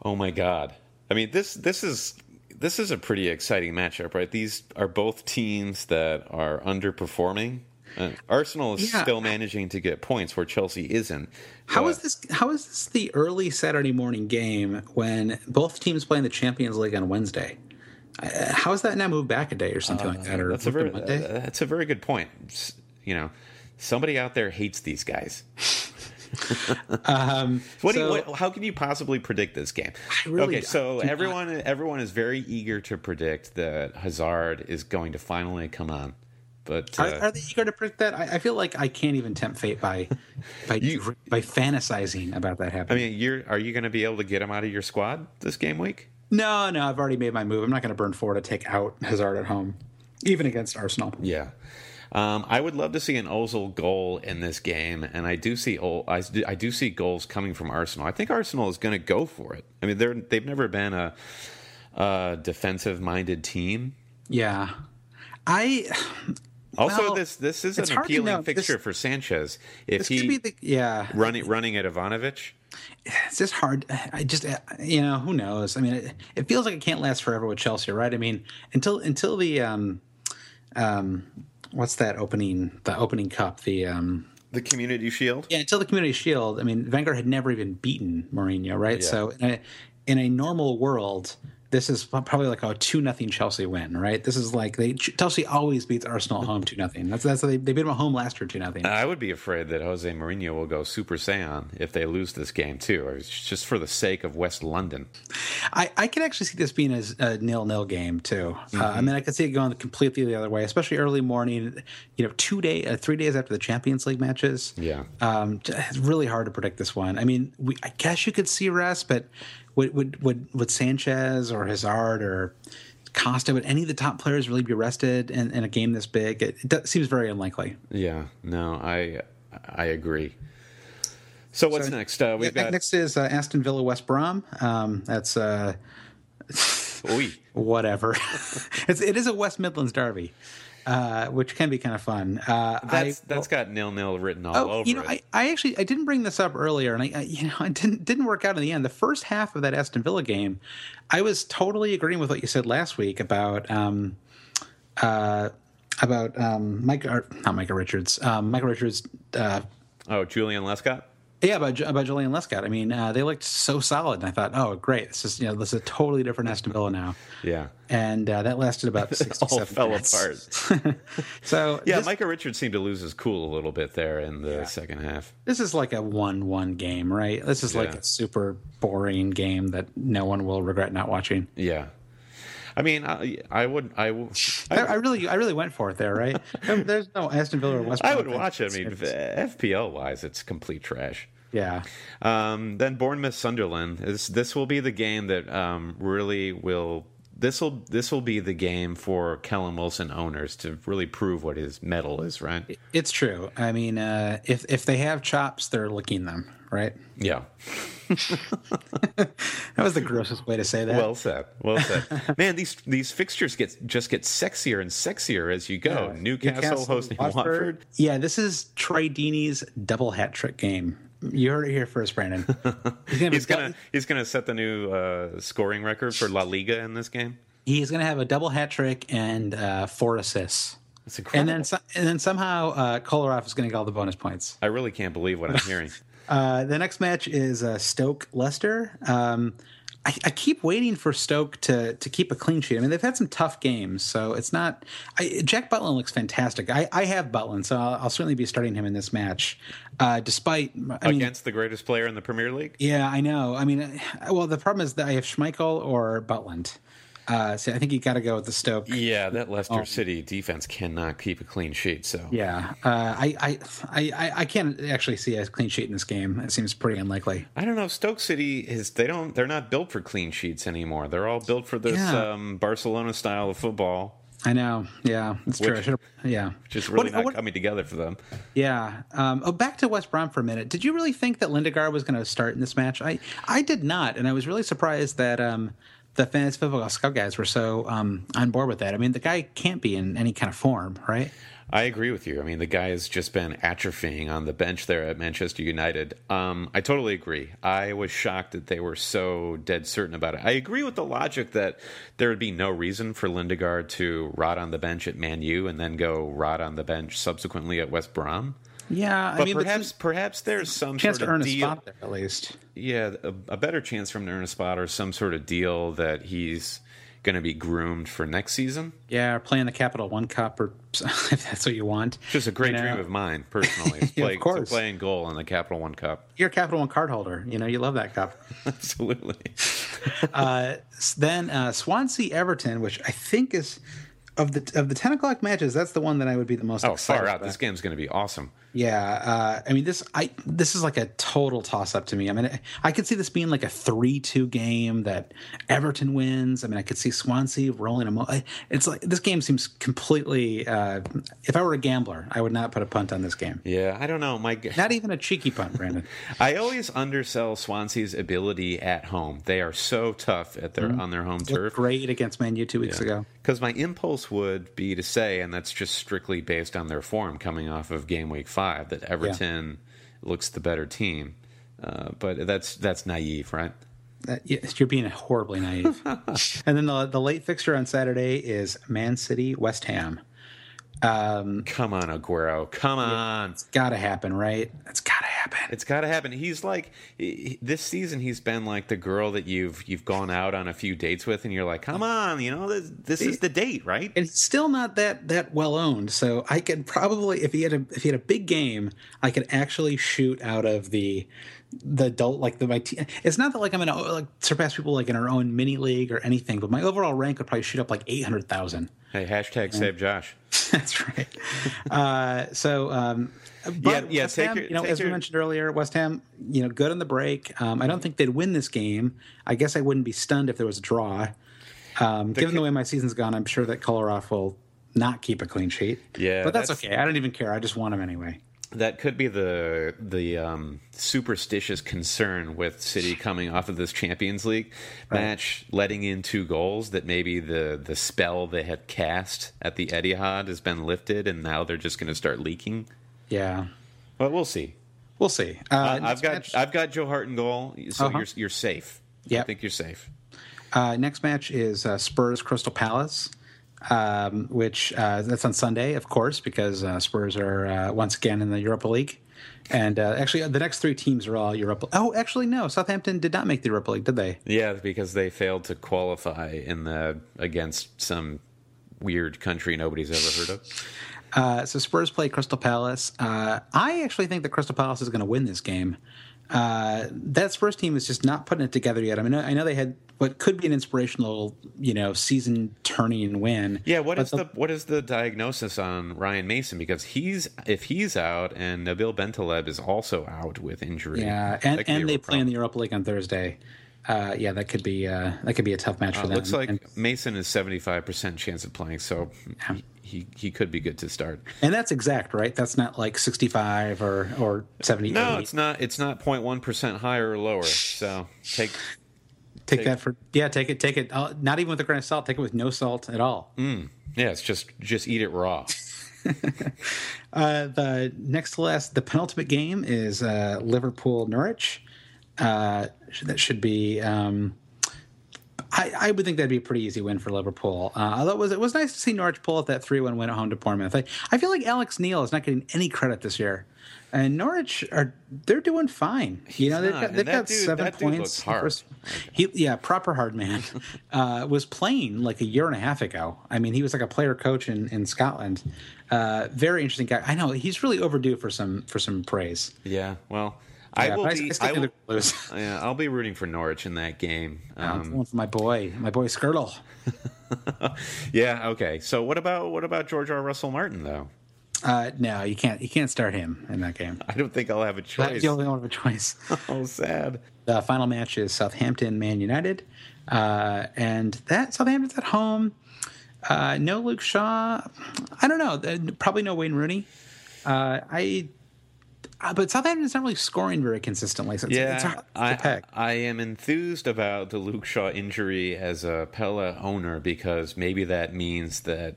[SPEAKER 1] Oh my God! I mean this this is this is a pretty exciting matchup, right? These are both teams that are underperforming. Uh, Arsenal is yeah. still managing to get points where Chelsea isn't.
[SPEAKER 2] How is this? How is this the early Saturday morning game when both teams play in the Champions League on Wednesday? Uh, how is that now moved back a day or something uh, like that? Or
[SPEAKER 1] that's a very uh, that's a very good point. You know, somebody out there hates these guys. um, what, so, you, what, how can you possibly predict this game? Really, okay, so everyone not. everyone is very eager to predict that Hazard is going to finally come on. But
[SPEAKER 2] uh, are, are, they eager to predict that? I, I, feel like I can't even tempt fate by by you, by fantasizing about that happening.
[SPEAKER 1] I mean, you're are you going to be able to get him out of your squad this game week?
[SPEAKER 2] No, no, I've already made my move. I'm not going to burn four to take out Hazard at home, even against Arsenal.
[SPEAKER 1] Yeah. Um, I would love to see an Ozil goal in this game, and I do see I do, I do see goals coming from Arsenal. I think Arsenal is going to go for it. I mean, they're they've never been a, a defensive minded team.
[SPEAKER 2] Yeah, I.
[SPEAKER 1] Also, well, this this is an appealing fixture this, for Sanchez if he
[SPEAKER 2] the, yeah
[SPEAKER 1] running running at Ivanovic
[SPEAKER 2] it's just hard. I just, you know, who knows? I mean, it, it, feels like it can't last forever with Chelsea, right? I mean, until until the um, um, what's that opening? The opening cup, the um,
[SPEAKER 1] the Community Shield.
[SPEAKER 2] Yeah, until the Community Shield. I mean, Wenger had never even beaten Mourinho, right? Yeah. So in a, in a normal world, this is probably like a two nothing Chelsea win, right? This is like they Chelsea always beats Arsenal at home two nothing. That's that's they, they beat them at home last year two nothing.
[SPEAKER 1] I would be afraid that Jose Mourinho will go Super Saiyan if they lose this game too, or just for the sake of West London.
[SPEAKER 2] I, I could actually see this being a nil nil game too. Mm-hmm. Uh, I mean, I could see it going completely the other way, especially early morning. You know, two day, uh, three days after the Champions League matches.
[SPEAKER 1] Yeah,
[SPEAKER 2] um, it's really hard to predict this one. I mean, we, I guess you could see rest, but would would would, would Sanchez or Hazard or Costa would any of the top players really be rested in, in a game this big? It, it seems very unlikely.
[SPEAKER 1] Yeah, no, I I agree. So what's so, next? Uh,
[SPEAKER 2] we've got next is uh, Aston Villa West Brom. Um, that's uh, whatever. it's it is a West Midlands derby uh, which can be kind of fun. Uh,
[SPEAKER 1] that's I, that's got nil nil written all oh, over
[SPEAKER 2] you know,
[SPEAKER 1] it.
[SPEAKER 2] I, I actually I didn't bring this up earlier, and I, I you know it didn't didn't work out in the end. The first half of that Aston Villa game, I was totally agreeing with what you said last week about um, uh, about um, Mike or not Michael Richards, um, Michael Richards. Uh,
[SPEAKER 1] oh, Joleon Lescott.
[SPEAKER 2] Yeah, about about Joleon Lescott. I mean, uh, they looked so solid, and I thought, oh, great, this is you know this is a totally different Aston Villa now.
[SPEAKER 1] Yeah,
[SPEAKER 2] and uh, that lasted about six.
[SPEAKER 1] all fell
[SPEAKER 2] minutes.
[SPEAKER 1] apart.
[SPEAKER 2] so
[SPEAKER 1] yeah, this, Micah Richards seemed to lose his cool a little bit there in the yeah. second half.
[SPEAKER 2] This is like a one-one game, right? This is yeah. like a super boring game that no one will regret not watching.
[SPEAKER 1] Yeah, I mean, I, I would, I, I,
[SPEAKER 2] I, really, I really went for it there, right? There's no Aston Villa or West.
[SPEAKER 1] I would watch it. I mean, FPL wise, it's complete trash.
[SPEAKER 2] Yeah.
[SPEAKER 1] Um, then Bournemouth Sunderland. This this will be the game that um, really will. This will this will be the game for Callum Wilson owners to really prove what his mettle is, right?
[SPEAKER 2] It's true. I mean, uh, if if they have chops, they're licking them, right?
[SPEAKER 1] Yeah.
[SPEAKER 2] that was the grossest way to say that.
[SPEAKER 1] Well said. Well said. Man, these these fixtures get just get sexier and sexier as you go. Yeah. Newcastle, Newcastle, hosting Watford. Watford.
[SPEAKER 2] Yeah, this is Deeney's double hat trick game. You heard it here first, Brandon.
[SPEAKER 1] He's gonna he's, gonna, he's gonna set the new uh, scoring record for La Liga in this game.
[SPEAKER 2] He's gonna have a double hat trick and uh, four assists.
[SPEAKER 1] That's incredible.
[SPEAKER 2] And then and then somehow uh, Kolarov is gonna get all the bonus points.
[SPEAKER 1] I really can't believe what I'm hearing.
[SPEAKER 2] uh, the next match is uh, Stoke Leicester. Um, I, I, keep waiting for Stoke to to keep a clean sheet. I mean, they've had some tough games, so it's not. I, Jack Butland looks fantastic. I, I have Butland, so I'll, I'll, certainly be starting him in this match. Uh, despite
[SPEAKER 1] I against mean, the greatest player in the Premier League.
[SPEAKER 2] Yeah, I know. I mean, uh, well, the problem is that I have Schmeichel or Butland. Uh, so I think you got to go with the Stoke.
[SPEAKER 1] Yeah, that Leicester City defense cannot keep a clean sheet. So
[SPEAKER 2] Yeah, uh, I, I, I, I- can't actually see a clean sheet in this game. It seems pretty unlikely.
[SPEAKER 1] I don't know. Stoke City is they don't they're not built for clean sheets anymore. They're all built for this
[SPEAKER 2] Yeah.
[SPEAKER 1] um, Barcelona style of football,
[SPEAKER 2] I know. Yeah, it's true.
[SPEAKER 1] Which-
[SPEAKER 2] should've- yeah,
[SPEAKER 1] just really
[SPEAKER 2] What-
[SPEAKER 1] not
[SPEAKER 2] what-
[SPEAKER 1] coming together for them.
[SPEAKER 2] Yeah. Um, oh, back to West Brom for a minute. Did you really think that Lindegaard was going to start in this match? I, I did not, and I was really surprised that um, the fantasy football scout guys were so um, on board with that. I mean, the guy can't be in any kind of form, right?
[SPEAKER 1] I agree with you. I mean, the guy has just been atrophying on the bench there at Manchester United. Um, I totally agree. I was shocked that they were so dead certain about it. I agree with the logic that there would be no reason for Lindegaard to rot on the bench at Man U and then go rot on the bench subsequently at West Brom.
[SPEAKER 2] Yeah, I
[SPEAKER 1] But
[SPEAKER 2] mean,
[SPEAKER 1] perhaps, perhaps there's some
[SPEAKER 2] chance
[SPEAKER 1] sort
[SPEAKER 2] to
[SPEAKER 1] of
[SPEAKER 2] earn a
[SPEAKER 1] deal.
[SPEAKER 2] spot there at least.
[SPEAKER 1] Yeah, a, a better chance for him to earn a spot or some sort of deal that he's going to be groomed for next season.
[SPEAKER 2] Yeah, or playing the Capital One Cup, or if that's what you want.
[SPEAKER 1] Is a great
[SPEAKER 2] You know?
[SPEAKER 1] dream of mine, personally.
[SPEAKER 2] Yeah, of
[SPEAKER 1] play, to
[SPEAKER 2] course.
[SPEAKER 1] play in goal in the Capital One Cup.
[SPEAKER 2] You're a Capital One card holder. You know, you love that cup.
[SPEAKER 1] Absolutely.
[SPEAKER 2] Uh, then uh, Swansea Everton, which I think is of the of the ten o'clock matches, that's the one that I would be the most
[SPEAKER 1] Oh,
[SPEAKER 2] excited
[SPEAKER 1] far out.
[SPEAKER 2] about.
[SPEAKER 1] This game's going to be awesome.
[SPEAKER 2] Yeah, uh, I mean this. I this is like a total toss up to me. I mean, I, I could see this being like a three-two game that Everton wins. I mean, I could see Swansea rolling them. It's like this game seems completely. Uh, if I were a gambler, I would not put a punt on this game.
[SPEAKER 1] Yeah, I don't know. My, g-
[SPEAKER 2] Not even a cheeky punt, Brandon.
[SPEAKER 1] I always undersell Swansea's ability at home. They are so tough at their on their home
[SPEAKER 2] Looked
[SPEAKER 1] turf.
[SPEAKER 2] great against Man U two weeks ago.
[SPEAKER 1] Because my impulse would be to say, and that's just strictly based on their form coming off of game week five, that Everton looks the better team. Uh, but that's that's naive, right?
[SPEAKER 2] That, yes, you're being horribly naive. and then the the late fixture on Saturday is Man City West Ham.
[SPEAKER 1] Come on, Aguero. Come on.
[SPEAKER 2] It's Got to happen, right? It's got happen.
[SPEAKER 1] It's got to happen. He's like he- this season. He's been like the girl that you've you've gone out on a few dates with, and you're like, "Come on, you know this, this is the date, right?"
[SPEAKER 2] and he's still not that that well owned. So I could probably, if he had a if he had a big game, I could actually shoot out of the the adult like the my te- it's not that like I'm gonna like surpass people like in our own mini league or anything, but my overall rank would probably shoot up like eight hundred thousand.
[SPEAKER 1] Hey, hashtag save Josh.
[SPEAKER 2] That's right. uh, so, um, but
[SPEAKER 1] Yeah, yeah,
[SPEAKER 2] West
[SPEAKER 1] take
[SPEAKER 2] Ham,
[SPEAKER 1] your-
[SPEAKER 2] you know, as we mentioned earlier, West Ham, you know, good on the break. Um, I don't think they'd win this game. I guess I wouldn't be stunned if there was a draw. Um, given
[SPEAKER 1] ki-
[SPEAKER 2] the way my season's gone, I'm sure that Kolarov will not keep a clean sheet.
[SPEAKER 1] Yeah,
[SPEAKER 2] but that's,
[SPEAKER 1] that's-
[SPEAKER 2] okay. I don't even care. I just want him anyway.
[SPEAKER 1] That could be the the um, superstitious concern with City coming off of this Champions League match, letting in two goals. That maybe the the spell they had cast at the Etihad has been lifted, and now they're just going to start leaking.
[SPEAKER 2] Yeah,
[SPEAKER 1] But we'll see.
[SPEAKER 2] we'll see. Uh,
[SPEAKER 1] Uh, I've got
[SPEAKER 2] match-
[SPEAKER 1] I've got Joe Hart in goal, so
[SPEAKER 2] Uh-huh.
[SPEAKER 1] you're you're safe. Yeah,
[SPEAKER 2] I
[SPEAKER 1] think you're safe.
[SPEAKER 2] Uh, next match is uh, Spurs Crystal Palace, um, which uh, that's on Sunday, of course, because uh, Spurs are uh, once again in the Europa League. And uh, actually, the next three teams are all Europa. Oh, actually, no. Southampton did not make the Europa League, did they?
[SPEAKER 1] Yeah, because they failed to qualify in the against some weird country nobody's ever heard of.
[SPEAKER 2] Uh, so Spurs play Crystal Palace. Uh, I actually think that Crystal Palace is going to win this game. Uh, that Spurs team is just not putting it together yet. I mean, I know they had what could be an inspirational, you know, season turning win.
[SPEAKER 1] Yeah, what is the what is the diagnosis on Ryan Mason? Because he's if he's out and Nabil Bentaleb is also out with injury.
[SPEAKER 2] Yeah, and,
[SPEAKER 1] could be a
[SPEAKER 2] and they play in the Europa League on Thursday. Uh, yeah, that could be uh, that could be a tough match for
[SPEAKER 1] Uh,
[SPEAKER 2] them.
[SPEAKER 1] looks like
[SPEAKER 2] and,
[SPEAKER 1] Mason is seventy five percent chance of playing, so he, he he could be good to start.
[SPEAKER 2] and that's exact, right? That's not like sixty five or or seventy.
[SPEAKER 1] No, it's not. It's not 0.1 percent higher or lower. So take
[SPEAKER 2] take,
[SPEAKER 1] take-
[SPEAKER 2] that for yeah, take it, take it. Uh, not even with a grain of salt. Take it with no salt at all.
[SPEAKER 1] yeah, it's just just eat it raw.
[SPEAKER 2] Uh, the next to last, the penultimate game is uh, Liverpool Norwich. Uh, that should be. Um, I, I would think that'd be a pretty easy win for Liverpool. Uh, although it was it was nice to see Norwich pull out that three one win at home to Bournemouth. I, I feel like Alex Neil is not getting any credit this year, and Norwich are they're doing fine. You know they've got they've got
[SPEAKER 1] dude-
[SPEAKER 2] seven
[SPEAKER 1] that dude looks
[SPEAKER 2] points. First- he yeah proper hard man uh, was playing like a year and a half ago. I mean he was like a player coach in in Scotland. Uh, very interesting guy. I know he's really overdue for some for some praise.
[SPEAKER 1] Yeah, well, I will
[SPEAKER 2] but
[SPEAKER 1] be.
[SPEAKER 2] still
[SPEAKER 1] I will,
[SPEAKER 2] lose.
[SPEAKER 1] yeah, I'll be rooting for Norwich in that game.
[SPEAKER 2] I'm
[SPEAKER 1] Um,
[SPEAKER 2] going for my boy, my boy Skrtel.
[SPEAKER 1] yeah. Okay. So what about what about George R. Russell Martin though?
[SPEAKER 2] Uh, no, you can't. You can't start him in that game.
[SPEAKER 1] I don't think I'll have a choice.
[SPEAKER 2] That's the only one of a choice.
[SPEAKER 1] oh, sad.
[SPEAKER 2] The final match is Southampton Man United, uh, and that Southampton's at home. Uh, no Luke Shaw. I don't know. Uh, Probably no Wayne Rooney. Uh, I. Uh, but Southampton's not really scoring very consistently. So it's,
[SPEAKER 1] Yeah,
[SPEAKER 2] it's hard to
[SPEAKER 1] I. I am enthused about the Luke Shaw injury as a Pelle owner because maybe that means that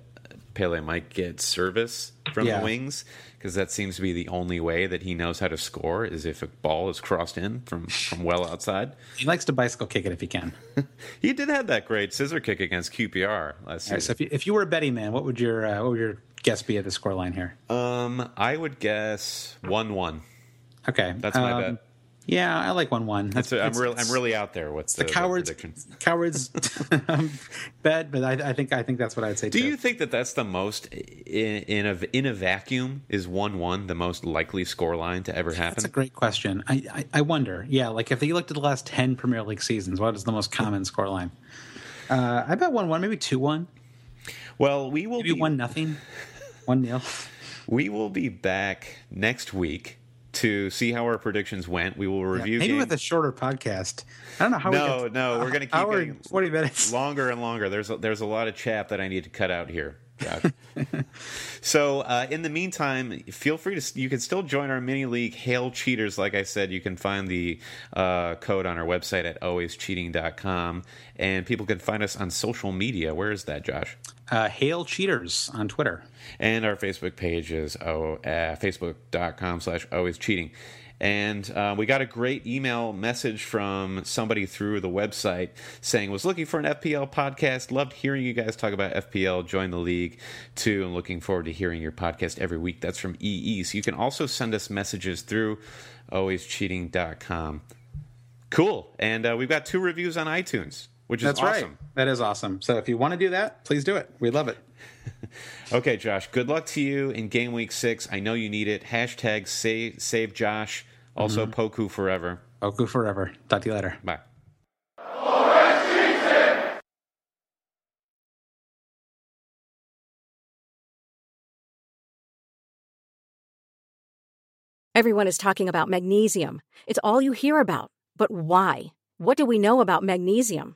[SPEAKER 1] Pelle might get service from
[SPEAKER 2] Yeah.
[SPEAKER 1] the wings because that seems to be the only way that he knows how to score is if a ball is crossed in from, from well outside.
[SPEAKER 2] He likes to bicycle kick it if he can.
[SPEAKER 1] He did have that great scissor kick against QPR last
[SPEAKER 2] right,
[SPEAKER 1] season.
[SPEAKER 2] so if you, if you were a betting man, what would your uh, what would your guess be at the scoreline here?
[SPEAKER 1] um, I would guess one one.
[SPEAKER 2] Okay,
[SPEAKER 1] That's my
[SPEAKER 2] um,
[SPEAKER 1] bet.
[SPEAKER 2] Yeah, I like one one.
[SPEAKER 1] That's I'm really I'm really out there What's the,
[SPEAKER 2] the cowards
[SPEAKER 1] prediction.
[SPEAKER 2] cowards bet, but I, I think I think that's what I'd say.
[SPEAKER 1] Do
[SPEAKER 2] too.
[SPEAKER 1] you think that that's the most in, in a in a vacuum is one one the most likely score line to ever happen?
[SPEAKER 2] That's a great question. I, I, I wonder. Yeah, like if you looked at the last ten Premier League seasons, what is the most common scoreline? Uh, I bet one one, maybe two one,
[SPEAKER 1] well, we will
[SPEAKER 2] maybe
[SPEAKER 1] be
[SPEAKER 2] one nothing, one nil.
[SPEAKER 1] we will be back next week to see how our predictions went. We will review
[SPEAKER 2] Maybe
[SPEAKER 1] game-
[SPEAKER 2] with a shorter podcast. I don't know how.
[SPEAKER 1] No,
[SPEAKER 2] we
[SPEAKER 1] no, we're gonna keep
[SPEAKER 2] hour
[SPEAKER 1] getting
[SPEAKER 2] forty minutes.
[SPEAKER 1] longer and longer. There's a, there's a lot of chat that I need to cut out here. Josh. so uh, in the meantime, feel free to you can still join our mini league Hail Cheaters. Like I said, you can find the uh, code on our website at alwayscheating.com, and people can find us on social media. Where is that, Josh?
[SPEAKER 2] Uh, Hail cheaters on Twitter.
[SPEAKER 1] And our Facebook page is oh, uh, facebook.com slash always cheating. And uh, we got a great email message from somebody through the website saying, was looking for an FPL podcast. Loved hearing you guys talk about FPL. Join the league too. And looking forward to hearing your podcast every week. That's from EE. So you can also send us messages through alwayscheating.com. Cool. And uh, we've got two reviews on iTunes, which is
[SPEAKER 2] That's
[SPEAKER 1] awesome.
[SPEAKER 2] right. That is awesome. So if you want to do that, please do it. We love it.
[SPEAKER 1] Okay, Josh. Good luck to you in game week six. I know you need it. Hashtag save save Josh. Also, mm-hmm. Poku forever.
[SPEAKER 2] Poku forever. Talk to you later.
[SPEAKER 1] Bye.
[SPEAKER 3] Everyone is talking about magnesium. It's all you hear about. But why? What do we know about magnesium?